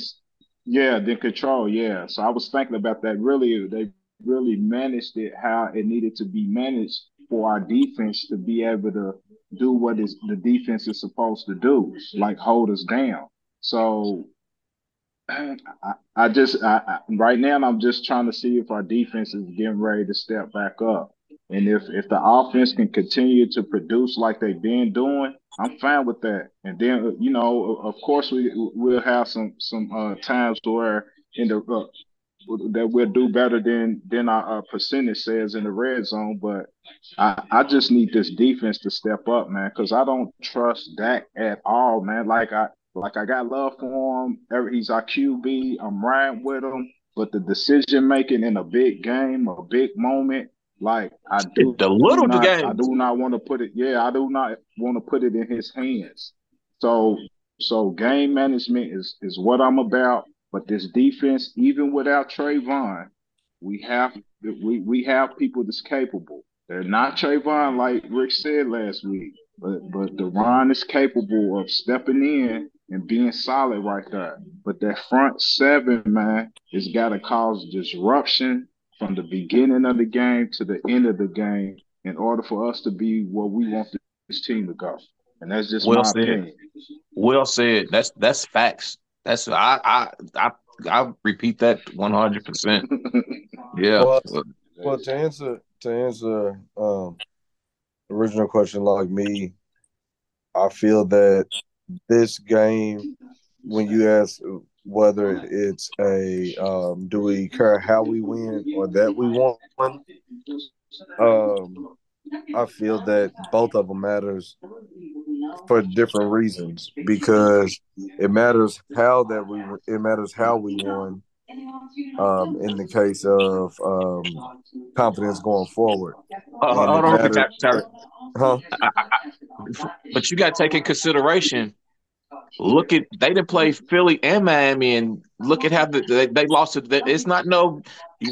Yeah, than control. Yeah. So I was thinking about that. Really, they really managed it how it needed to be managed for our defense to be able to do what is the defense is supposed to do, like hold us down. So [CLEARS THROAT] I, I just I, I, right now I'm just trying to see if our defense is getting ready to step back up. And if if the offense can continue to produce like they've been doing, I'm fine with that. And then you know, of course, we we'll have some some uh, times where in the uh, that we'll do better than than our uh, percentage says in the red zone. But I, I just need this defense to step up, man, because I don't trust Dak at all, man. Like I Like I got love for him. He's our QB. I'm riding with him. But the decision making in a big game, a big moment, like I do The little not, games. I do not want to put it. Yeah, I do not want to put it in his hands. So, so game management is is what I'm about. But this defense, even without Trevon, we have we we have people that's capable. They're not Trevon like Rick said last week, but but DaRon is capable of stepping in and being solid right there. But that front seven, man, has got to cause disruption from the beginning of the game to the end of the game in order for us to be where we want this team to go. And that's just Well my said. opinion. Well said. That's that's facts. That's I I I I repeat that one hundred percent. Yeah. Well, Well, to answer to answer um original question like me, I feel that this game, when you ask whether it's a um, do we care how we win or that we won, um, I feel that both of them matters for different reasons because it matters how that we it matters how we won um, in the case of um, confidence going forward. Uh, And hold it on, matters- Terry. Huh? But you got to take in consideration. Look at they didn't play Philly and Miami, and look at how the, they, they lost it. It's not no.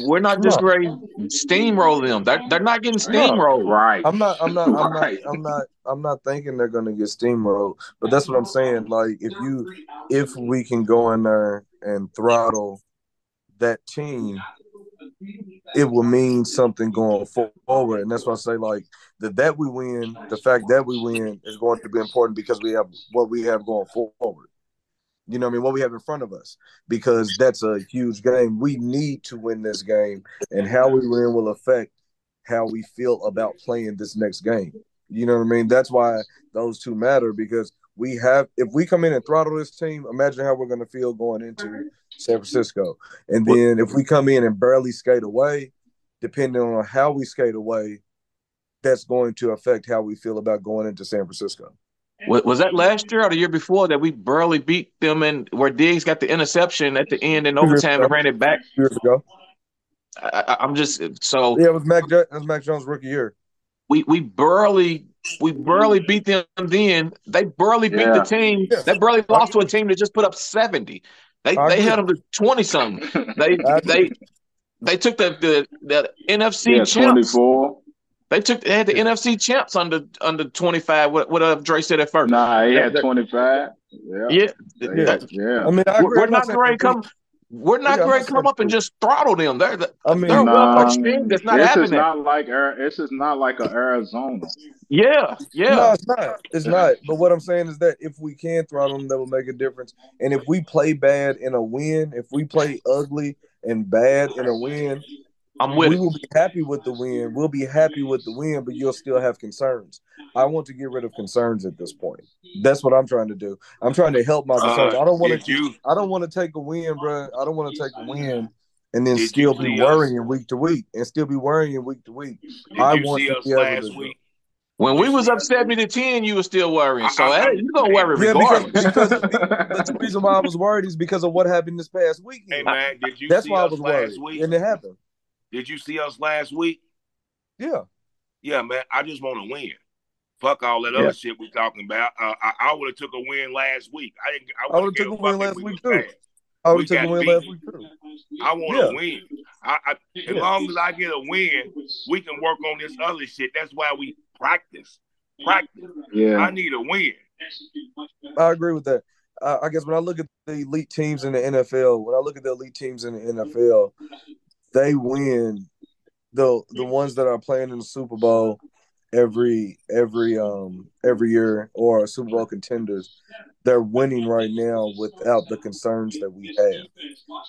We're not just No. ready to steamroll them. They're they're not getting steamrolled. Right. I'm not. I'm not. I'm not. Right. I'm not. I'm not thinking they're gonna get steamrolled. But that's what I'm saying. Like if you, if we can go in there and throttle that team, it will mean something going forward. And that's why I say like the that we win, the fact that we win is going to be important because we have what we have going forward. You know what I mean? What we have in front of us. Because that's a huge game. We need to win this game. And how we win will affect how we feel about playing this next game. You know what I mean? That's why those two matter because we have if we come in and throttle this team, imagine how we're gonna feel going into mm-hmm. San Francisco. And then if we come in and barely skate away, depending on how we skate away, that's going to affect how we feel about going into San Francisco. Mm-hmm. Was, was that last year or the year before that we barely beat them and where Diggs got the interception at the end in overtime and ran it back? Years ago. I, I- I'm just so Yeah, it was Mac Jo- that was Mac Jones rookie year. we we barely we barely beat them then. They barely beat Yeah. the team. Yeah. They barely lost to a team that just put up 70. They I they agree. held them to 20 something. They they they took the the, the NFC yeah, champs. 24. They took they had the NFC champs under under 25. What what uh, Dre said at first. Nah, he had 25. Yeah. Yeah, Yeah. yeah. I mean, I agree. we're, we're not saying- great. Come, we're not Yeah, I'm Come saying- up and just throttle them. They're the, I mean, they're a Nah, well-coached team that's not this having is not like Ar- this is not like a Arizona. yeah, yeah. No, it's not. It's not. But what I'm saying is that if we can throttle them, that will make a difference. And if we play bad in a win, if we play ugly and bad in a win, I'm with we it. will be happy with the win. We'll be happy with the win, but you'll still have concerns. I want to get rid of concerns at this point. That's what I'm trying to do. I'm trying to help my concerns. I don't want Uh, to. you I don't want to take a win, bro. I don't want to take a win and then still be see us? worrying week to week and still be worrying week to week. did I you want to be able last to- week? When we was up 70 to 10, you were still worrying. So I- I- hey, you gonna worry Yeah, because, regardless. because [LAUGHS] the reason why I was worried is because of what happened this past week. Hey man, did you That's see why I was worried, week? and it happened. Did you see us last week? Yeah, Yeah, man. I just want to win. Fuck all that Yeah. other shit we talking about. Uh, I, I would have took a win last week. I didn't. I, I would've would've took a win last we week, too. bad. I would have taken got a win beat. last week too. I want Yeah. to win. I, I, as Yeah. long as I get a win, we can work on this other shit. That's why we practice. Practice. Yeah. I need a win. I agree with that. Uh, I guess when I look at the elite teams in the NFL, when I look at the elite teams in the NFL, they win. the The ones that are playing in the Super Bowl every every um every year or Super Bowl contenders, they're winning right now without the concerns that we have.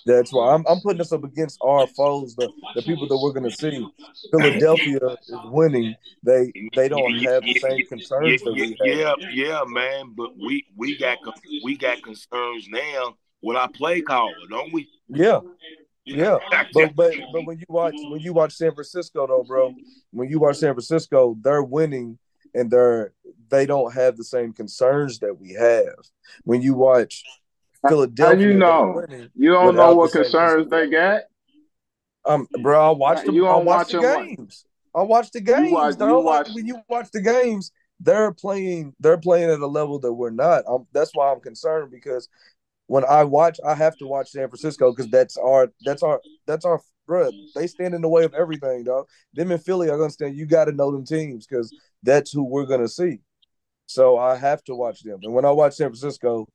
That's why I'm, I'm putting us up against our foes, the, the people that we're going to see. Philadelphia is winning. They they don't have the same concerns that we yeah, have. yeah, yeah, man. But we we got we got concerns now with our play caller, don't we? Yeah, yeah. But but but when you watch when you watch San Francisco though, bro, when you watch San Francisco, they're winning and they're they don't have the same concerns that we have. When you watch How Philadelphia, you know? You don't know what the concerns they got. Um, bro, I watch them. You I don't watch watch the games. I watch the games. watch- dog. you Like, watch- when you watch the games, they're playing. They're playing at a level that we're not. i that's why I'm concerned because when I watch, I have to watch San Francisco because that's our. That's our. That's our. Bro, they stand in the way of everything, dog. Them in Philly, I understand. You got to know them teams because that's who we're gonna see. So I have to watch them. And when I watch San Francisco,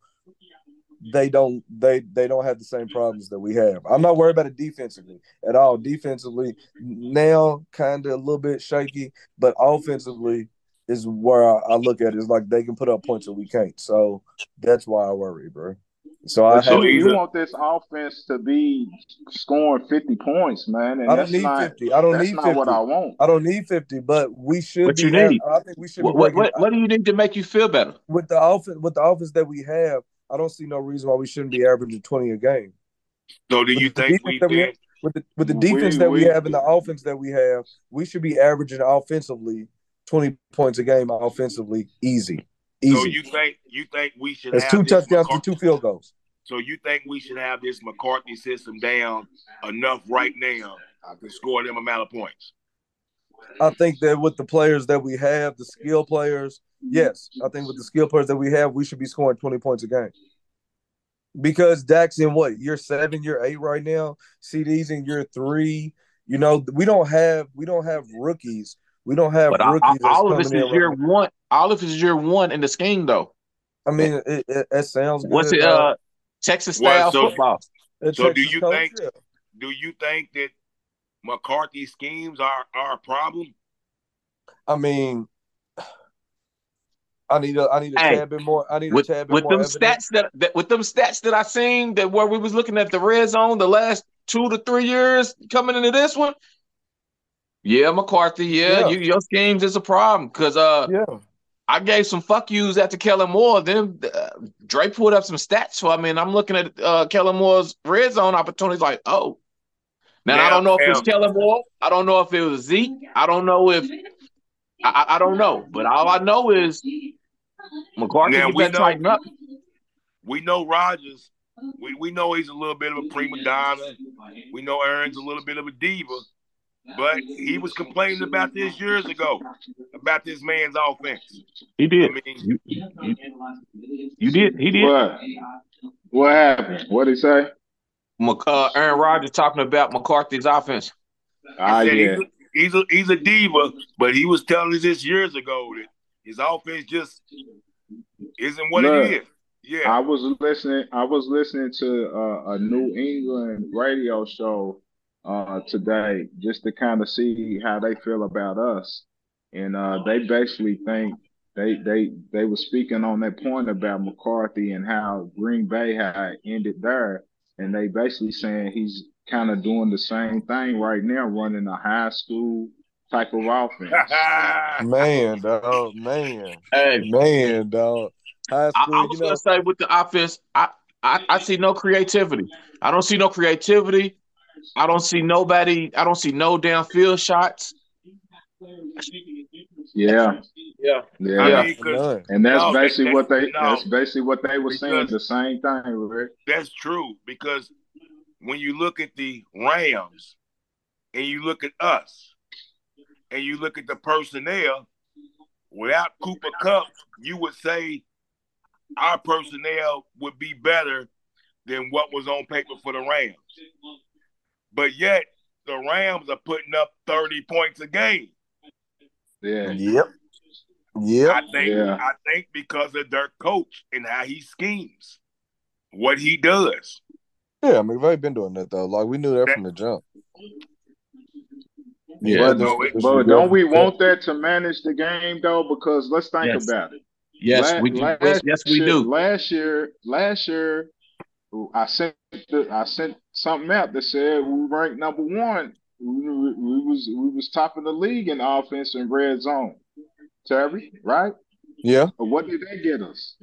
they don't they they don't have the same problems that we have. I'm not worried about it defensively at all. Defensively, now kind of a little bit shaky, but offensively is where I, I look at it. Is like they can put up points that we can't. So that's why I worry, bro. So I But So have, you, want this offense to be scoring 50 points, man. And I don't that's need not, 50. I don't that's need not 50. what I want. I don't need 50, but we should What be. you have- need? I think we should What, what breaking what what do you need to make you feel better? with the offense with the offense that we have. I don't see no reason why we shouldn't be averaging 20 a game. So do you the think we that we can? have, with the with the We- defense that we, we- have and the offense that we have, we should be averaging offensively 20 points a game offensively easy. Easy. So you think you think we should That's have two this touchdowns McCar- to two field goals. So you think we should have this McCarthy system down enough right now to score them amount of points? I think that with the players that we have, the skill players, yes, I think with the skill players that we have, we should be scoring 20 points a game. Because Dak's in what year seven, year eight right now. CD's in year three. You know, we don't have we don't have rookies. We don't have But all, rookies. that's all of this is year right one. All of this is year one in the scheme, though. I mean, it, it, it sounds good. What's it? Uh, Texas Well, style so- football. A so do you coach, think- yeah. Do you think that McCarthy schemes are, are a problem? I mean, I need a I need a Hey, tad bit more. I need With a tad bit with more them evidence. stats that, that with them stats that I seen that where we was looking at the red zone the last two to three years coming into this one. Yeah, McCarthy. Yeah, Yeah. You, your schemes is a problem because uh, Yeah. I gave some fuck yous after Kellen Moore. Then uh, Dre pulled up some stats for. I mean, I'm looking at uh, Kellen Moore's red zone opportunities. Like, oh, now I don't know if it's now- Kellen Moore. I don't know if it was Zeke. I don't know if I, I, I don't know. But all I know is McCarthy Now, we know- tighten up. We know Rodgers. We, we know he's a little bit of a prima donna. We know Aaron's a little bit of a diva. But he was complaining about this years ago, about this man's offense. He I did. mean, You, you, you did. He did. What? What happened? What did he say? Mc- uh, Aaron Rodgers talking about McCarthy's offense. Ah, he yeah. he's, a, he's a he's a diva, but he was telling us this years ago that his offense just isn't what Look, it is. Yeah. I was listening. I was listening to uh, a New England radio show uh, today just to kind of see how they feel about us, and uh, they basically think they they they were speaking on that point about McCarthy and how Green Bay had ended there, and they basically saying he's kind of doing the same thing right now, running a high school type of offense. [LAUGHS] Man, dog, man, Hey, man, dog. High school, I you was know, gonna say with the offense, I, I I see no creativity. I don't see no creativity. I don't see nobody. I don't see no downfield shots. Yeah, Yeah. yeah. I Yeah. mean, 'cause none. And that's No, basically that- what they no. that's basically what they were saying, the same thing, Rick. that's true because when you look at the Rams and you look at us and you look at the personnel, without Cooper Kupp, you would say our personnel would be better than what was on paper for the Rams. But yet, the Rams are putting up 30 points a game. Yeah. Yep. Yep. I think Yeah. I think because of their coach and how he schemes, what he does. Yeah, McVay been doing that though. Like we knew that from the jump. Yeah, but, no, it- but don't we want that to manage the game though? Because let's think Yes. about it. Yes, La- we do. last Yes, yes, we year- do. Last year, last year, I sent the, I sent something out that said we ranked number one. We, we, we was we was top of the league in offense and red zone. Terry, right? Yeah, But what did they get us?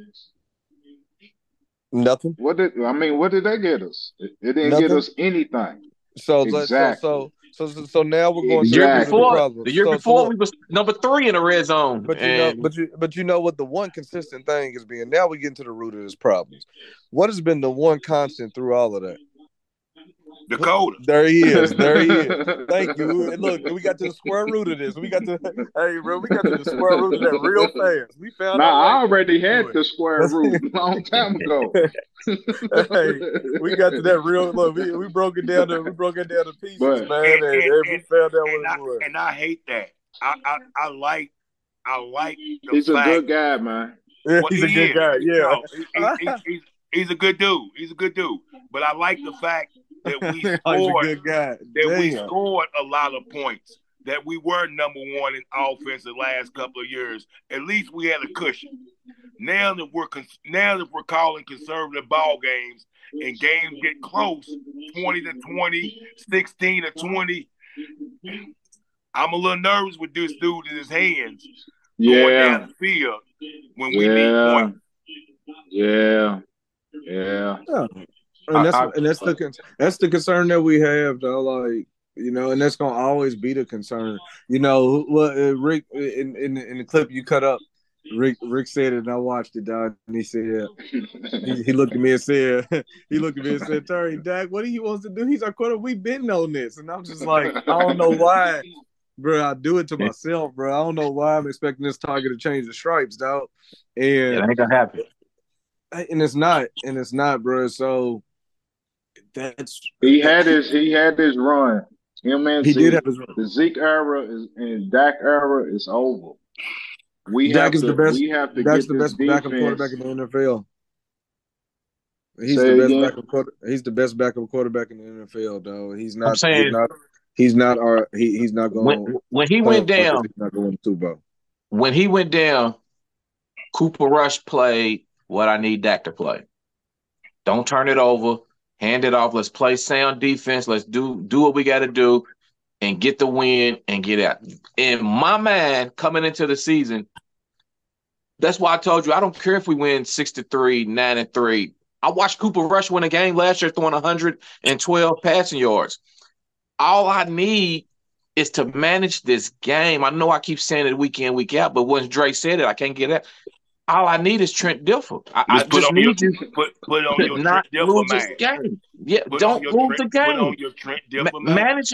nothing. What did I mean? What did they get us? It, it didn't get us anything. So let's so, Exactly. so So, so, so now we're going The to year Exactly. the before, the year So- so before look, we was number three in the red zone. But you know, but you, but you know what the one consistent thing is being. Now we get into the root of this problem. What has been the one constant through all of that? Dakota. [LAUGHS] There he is. There he is. [LAUGHS] Thank you. And look, we got to the square root of this. We got to, [LAUGHS] hey, bro, we got to the square root of that real fast. We found Nah, I already had it. the square root a long time ago. Hey, we got to that real. Look, we, we broke it down to we broke it down to pieces, But- man, and, and we found out and I, it was. and I hate that. I, I, I like I like the He's a good guy, man. Yeah, Well, he's a good is. guy. Yeah. No, he- he- he's, he's, he's a good dude. He's a good dude. But I like the fact that we [LAUGHS] he's a scored good guy. that we scored a lot of points. That we were number one in offense the last couple of years. At least we had a cushion. Now that we're cons- now that we're calling conservative ball games and games get close, twenty to 20, 16 to twenty. I'm a little nervous with this dude in his hands going down the field when we need yeah, yeah, yeah. And that's I- I- and that's the con- that's the concern that we have though. Like you know, and that's gonna always be the concern. You know, what uh, Rick in, in in the clip you cut up, Rick Rick said it, and I watched it, dog, and he said he, he looked at me and said [LAUGHS] he looked at me and said, "Terry, Dak, what do he wants to do? He's our quarter. We've been on this," and I'm just like, I don't know why. Bro, I do it to myself, bro. I don't know why I'm expecting this target to change the stripes, dog. And it ain't gonna happen. and it's not, and it's not, bro. So that's he had his he had his run. Him and he Zeke. did have his run. the Zeke era is and Dak era is over. We Dak have is to the best- we have to Dak's get the this best backup quarterback in the NFL. He's Say the best again? backup quarter, He's the best backup quarterback in the NFL, though. He's not. I'm saying- he's not. He's not. Our, he, he's not going. When when he went down, He's not going to Super Bowl. when he went down, Cooper Rush played what I need Dak to play. Don't turn it over. Hand it off. Let's play sound defense. Let's do do what we got to do and get the win and get out. In my mind, coming into the season, that's why I told you I don't care if we win six to three, nine and three. I watched Cooper Rush win a game last year throwing 112 passing yards. All I need is to manage this game. I know I keep saying it week in, week out, but once Dre said it, I can't get it. All I need is Trent Dilfer. I, I Just put just on your need you put put on your not Trent Dilfer lose this man. game. Yeah, Put don't on your lose Trent, the Put on game. your Trent Ma- man. manage.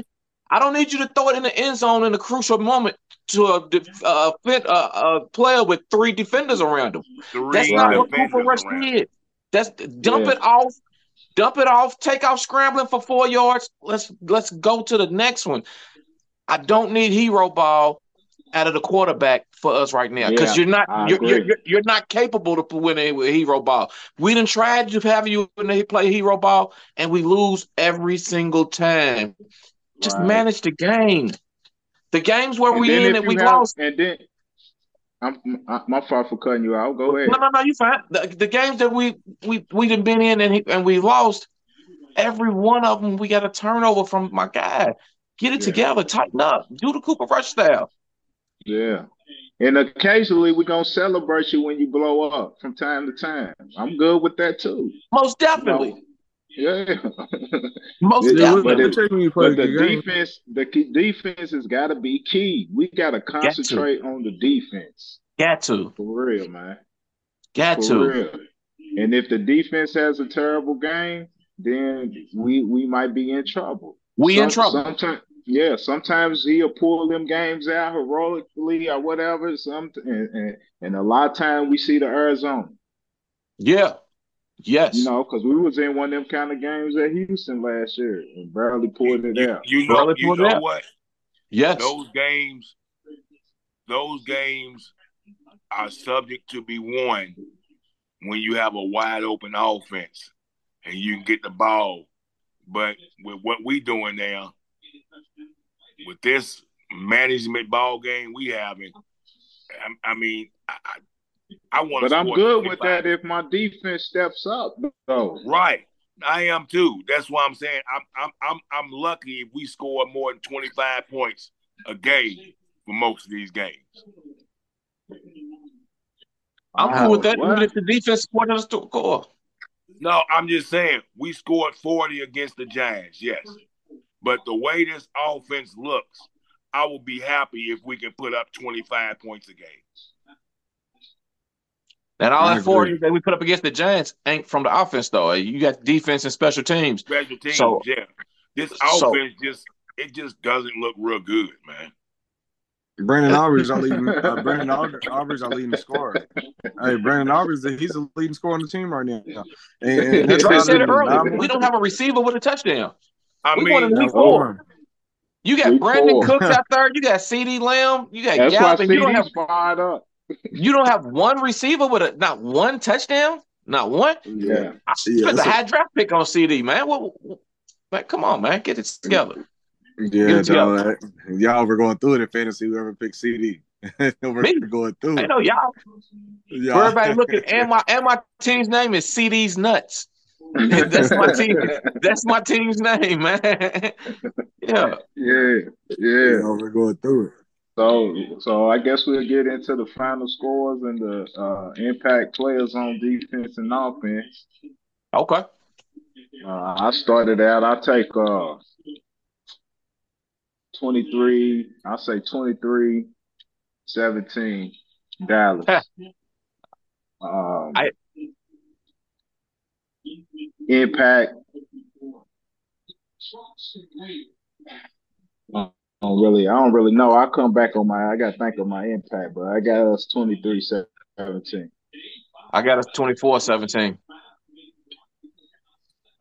I don't need you to throw it in the end zone in a crucial moment to a def- uh, fit a, a player with three defenders around him. Three That's not what defenders Cooper Rush around. did. That's dump Yeah. it off, dump it off, take off scrambling for four yards. Let's let's go to the next one. I don't need hero ball out of the quarterback for us right now because Yeah, you're not you're, you're you're not capable to win a hero ball. We done tried to have you play hero ball and we lose every single time. Just Right. manage the game. The games where And we in and we have- lost. And then I'm I- my fault for cutting you out. Go ahead. No, no, no, you fine. The, the games that we we we done been in and he, and we lost, every one of them we got a turnover from my guy. Get it Yeah. together, tighten up, do the Cooper Rush style. Yeah. And occasionally we're gonna celebrate you when you blow up from time to time. I'm good with that too. Most You definitely, know? Yeah. [LAUGHS] most Yeah, definitely. but it- Tell me when you play But the the defense, the key defense has got to be key. We got to concentrate on the defense got to, for real, man. got For to. real. And if the defense has a terrible game, then we we might be in trouble. We in trouble. Sometimes, yeah. Sometimes he'll pull them games out heroically or whatever. Some and, and, and a lot of time we see the Arizona. Yeah, yes. You know, because we was in one of them kind of games at Houston last year and barely pulled it You, out. you know, Brother, you know out. what? yes. Those games, those games are subject to be won when you have a wide open offense and you can get the ball. But with what we doing now, with this management ball game we having, I, I mean, I, I, I want. But I'm good with that if my defense steps up, though. Right. I am too. That's why I'm saying I'm I'm I'm I'm lucky if we score more than 25 points a game for most of these games. I'm cool with that. what? Even if the defense supported us to score. No, I'm just saying we scored 40 against the Giants. Yes. But the way this offense looks, I will be happy if we can put up 25 points a game. And all I that four agree. that we put up against the Giants ain't from the offense though. You got defense and special teams. Special teams, So- yeah. This so- offense just it just doesn't look real good, man. Brandon [LAUGHS] Aubrey's our leading. Uh, Brandon Aubrey's our leading scorer. Hey, Brandon Aubrey's the, he's the leading scorer on the team right now. And, and that's Trey not said it earlier. We don't have a receiver with a touchdown. I We mean, wanted to week four. one. You got Week Brandin four. Cooks out [LAUGHS] there. You got CeeDee Lamb. You got That's why Gallup. and You don't have CD's fired up. [LAUGHS] you don't have one receiver with a not one touchdown, not one. Yeah. I Yeah, spent that's the a- high draft pick on CD, man. What, what, man, come on, man, get it together. Yeah, it together. dog, y'all were going through it in fantasy. Whoever picked CD, [LAUGHS] we're Me? going through I it. know y'all. Y'all- everybody looking, and my and my team's name is CD's Nuts. [LAUGHS] That's my team. [LAUGHS] That's my team's name, man. [LAUGHS] yeah. Yeah, yeah. Y'all were going through it. So, so I guess we'll get into the final scores and the uh, impact players on defense and offense. Okay. Uh, I started out. I take uh, 23. I say 23, 17, Dallas. Um, I- impact. I don't really, I don't really know. I come back on my, I got to think of my impact, but I got us 23, 17. I got us 24-17.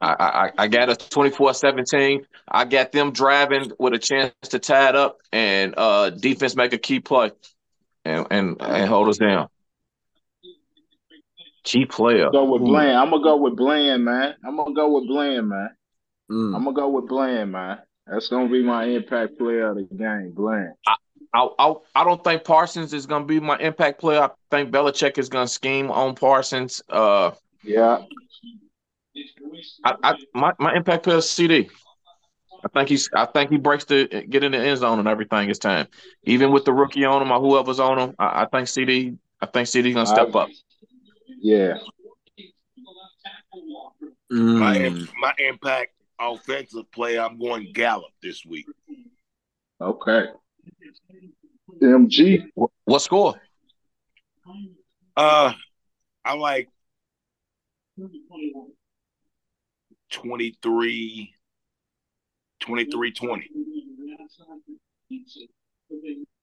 I, I I got us 24-17. I got them driving with a chance to tie it up and uh defense make a key play and and, and hold us down. Key player. Go with Bland. I'm gonna go with Bland, man. I'm gonna go with Bland, man. Mm. I'm gonna go with Bland, man. That's gonna be my impact player of the game, Bland. I, I I don't think Parsons is going to be my impact player. I think Belichick is going to scheme on Parsons. Uh, Yeah, I, I my my impact player is CD. I think he's I think he breaks the get in the end zone and everything this time. Even with the rookie on him or whoever's on him, I, I think CD I think CD's gonna step I- up. Yeah. my Mm. my impact offensive play. I'm going Gallup this week. Okay. MG. What, what score? Uh, I like 23, 23 20.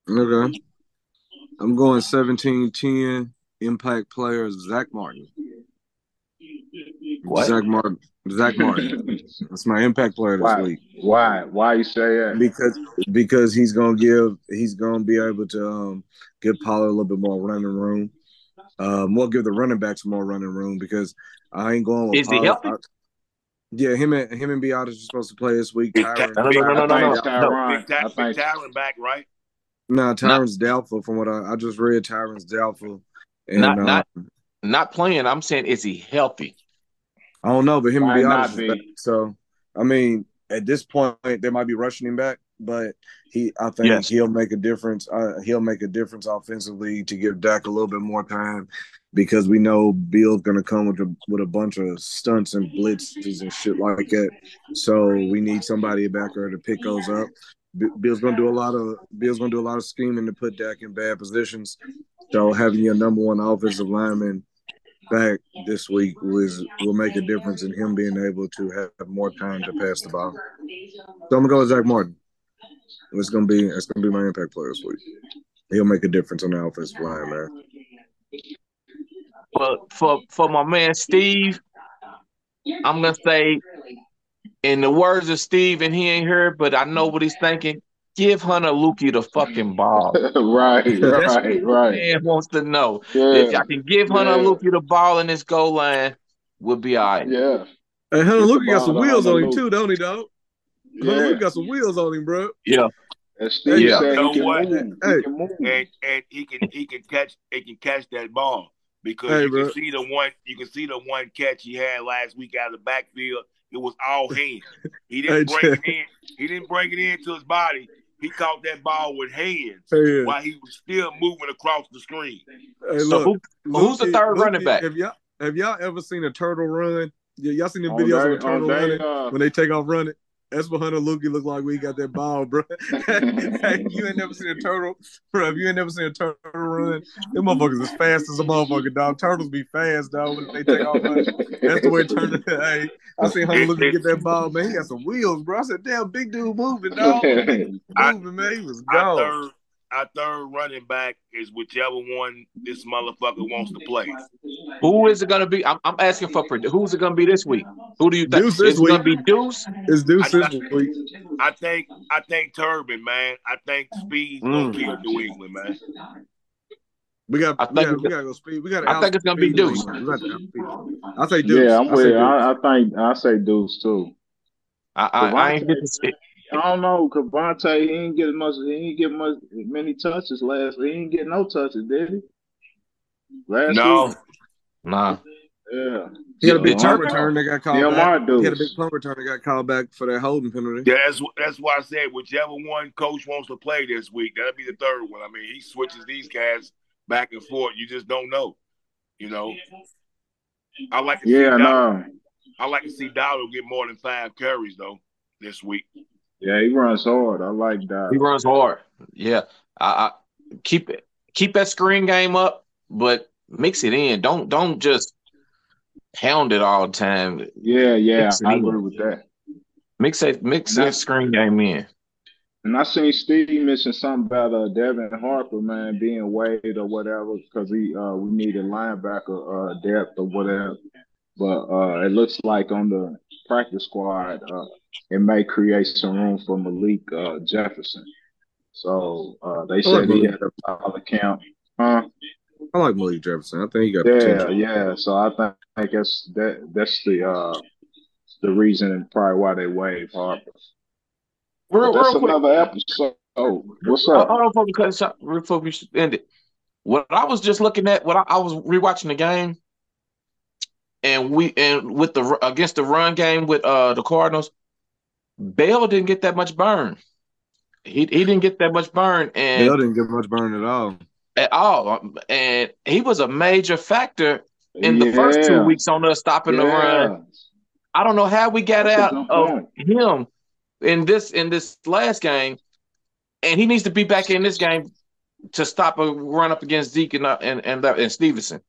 Okay. I'm going 17 10 impact player Zack Martin. What? Zack Martin. Zack [LAUGHS] Martin. That's my impact player this Why? week. Why? Why you say that? Because because he's gonna give he's gonna be able to um give Pollard a little bit more running room. Um we'll give the running backs more running room because I ain't going with Is he Pollard. healthy? I- yeah, him and him and Biadasz are supposed to play this week. Tyron, No, no, no, no, no, I no, think no. Tyron- Big, ta- big think back, right? no, Tyron's doubtful from what I, I just read. Tyron's doubtful, and Not- uh, not- Not playing. I'm saying is he healthy? I don't know, but him and not Biadasz is be. So I mean, at this point, they might be rushing him back, but he, I think Yes. he'll make a difference. Uh, he'll make a difference offensively to give Dak a little bit more time because we know Bill's going to come with a with a bunch of stunts and blitzes and shit like that. So we need somebody back there to pick those up. Bill's to do a lot of Bill's to do a lot of scheming to put Dak in bad positions. So having your number one offensive lineman back this week was will make a difference in him being able to have more time to pass the ball. So I'm gonna go with Zack Martin. It's gonna be it's gonna be my impact player this week. He'll make a difference on the offensive line, man. But for for my man Steve, I'm gonna say, in the words of Steve, and he ain't here, but I know what he's thinking. Give Hunter Luepke the fucking ball. [LAUGHS] right, That's right, what right. Man wants to know if Yeah, I can give Hunter Yeah. Luepke the ball in this goal line, we'll be all right. yeah, Hey, Hunter Get the Luke got some wheels on him too, don't he, dog? Hunter yeah. Luke got some wheels on him, bro. Yeah, And Steve Yeah. said You know he can what? move. Hey. He can move. and and he can he can catch he can catch that ball because Hey, you bro. can see the one you can see the one catch he had last week out of the backfield. It was all hands. He [LAUGHS] didn't Hey, bring it in. He didn't bring it into his body. He caught that ball with hands Hey, while he was still moving across the screen. hey So look, who- who's the Luepke- third running back? Have y'all have y'all ever seen a turtle run? Yeah, y'all seen the videos they- of a turtle on they, running uh, when they take off running? That's what Hunter Luepke look like when he got that ball, bro. [LAUGHS] you ain't never seen a turtle, bro. If you ain't never seen a turtle run, them motherfuckers as fast as a motherfucker, dog. Turtles be fast, dog, when they take off. That's the way turtle. [LAUGHS] Hey, I seen Hunter Luepke get that ball, man. He got some wheels, bro. I said, damn, big dude moving, dog. [LAUGHS] moving, man. He was gone. Third, our third running back is whichever one this motherfucker wants to play. Who is it going to be? I'm, I'm asking for. Who's it going to be this week? Who do you think? Deuce this Is going to be Deuce? It's Deuce I- this week. I think I think Turbin, man. I think Speed's gonna Mm. kill New England, man. We got, I we think got, it's- we got to go speed. We got. I think it's gonna be Deuce. I say Deuce. Yeah, I'm with. Deuce. I, I think I say Deuce too. I, I, I ain't get to see. I don't know, KaVontae, he ain't get much. He ain't get much many touches last. He ain't get no touches, did he? Last No, week, Nah. yeah. He had a big Yeah, punt return that got called Yeah, back. Mark He had a Deuce. big punt return that got called back for that holding penalty. yeah, that's that's why I said whichever one coach wants to play this week, that'll be the third one. I mean, he switches these guys back and forth. You just don't know, you know. I like to see Yeah, Dowdle, no. I like to see Dowdle get more than five carries though this week. Yeah, he runs hard. I like that. He runs hard. Yeah. I, I keep it keep that screen game up, but mix it in. Don't don't just pound it all the time. Yeah, yeah, I in. agree with that. Mix that mix that screen game in. And I seen Steve mention something about uh, Devin Harper, man, being waived or whatever, because he uh, we needed linebacker uh, depth or whatever. But uh, it looks like on the practice squad, uh, it may create some room for Malik uh, Jefferson. So uh, they said he had a solid count. Huh? I like Malik Jefferson. I think he got Yeah, potential. yeah. So I think, think that's that that's the uh, the reason and probably why they waived Harper. But Real, that's real quick. another episode. Oh, what's up? hold on before we cut this out, before we end it. What I was just looking at, what I, I was rewatching the game, and we and with the against the run game with uh the Cardinals, Bell didn't get that much burn. He he didn't get that much burn, and Bell didn't get much burn at all. at all, and he was a major factor in the first two weeks on us stopping the run. I don't know how we got That's out of him in this in this last game, and he needs to be back in this game to stop a run up against Zeke and uh, and and, and Stevenson.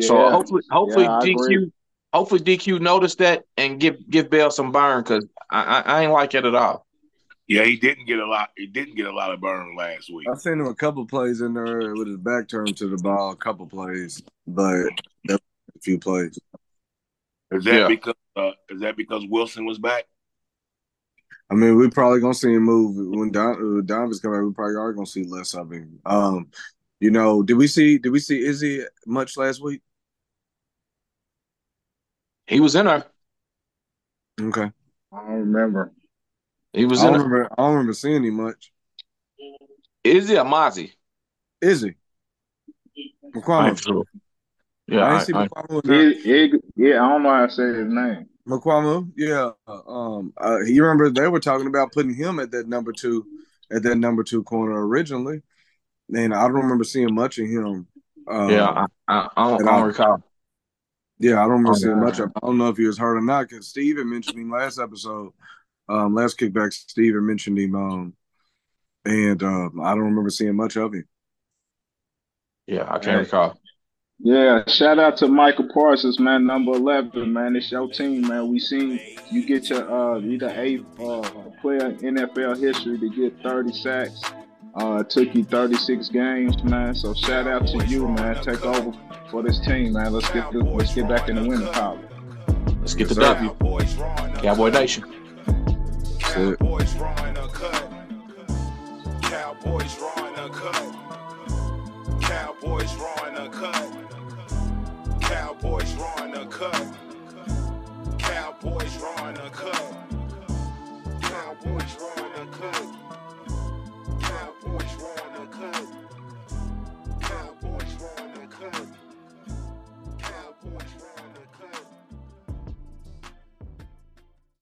So hopefully, hopefully Yeah, DQ, agree. Hopefully DQ noticed that and give give Bell some burn because I, I I ain't like it at all. Yeah, he didn't get a lot. He didn't get a lot of burn last week. I've seen him a couple plays in there with his back turned to the ball, a couple plays, but a few plays. Is that Yeah. because uh, is that because Wilson was back? I mean, we probably gonna see him move when Don uh, Donovan's coming. back, We probably are gonna see less of him. Um, you know, did we see did we see Izzy much last week? He was in there. Okay, I don't remember. He was I in don't there. I don't remember seeing him much. Is he a Mozzie? Izzy I McQuarrie. sure. Yeah, I I, see I, McQuarrie. in. It, it, yeah, I don't know how to say his name. McQuamu, yeah. Um, uh, you remember they were talking about putting him at that number two, at that number two corner originally, and I don't remember seeing much of him. Um, yeah. I, I, I, don't, I don't recall. Yeah, I don't remember Oh, seeing much of. I don't know if he was hurt or not because Steve had mentioned him last episode, um, last kickback. Steve had mentioned him, um, and um, I don't remember seeing much of him. Yeah, I can't Hey. recall. Yeah, shout out to Micah Parsons, man, number eleven, man. It's your team, man. We seen you get your uh you the eighth uh player in NFL history to get thirty sacks. Uh it took you thirty six games, man. So shout out to you, man. Take over for this team, man. Let's get the, let's get back in the winning column. Let's get the W. Cowboys Cowboy. Nation. Cowboys Raw & Uncut. Cowboys Raw & Uncut. Cowboys Raw & Uncut. Cowboys Raw & Uncut. Cowboys Raw & Uncut.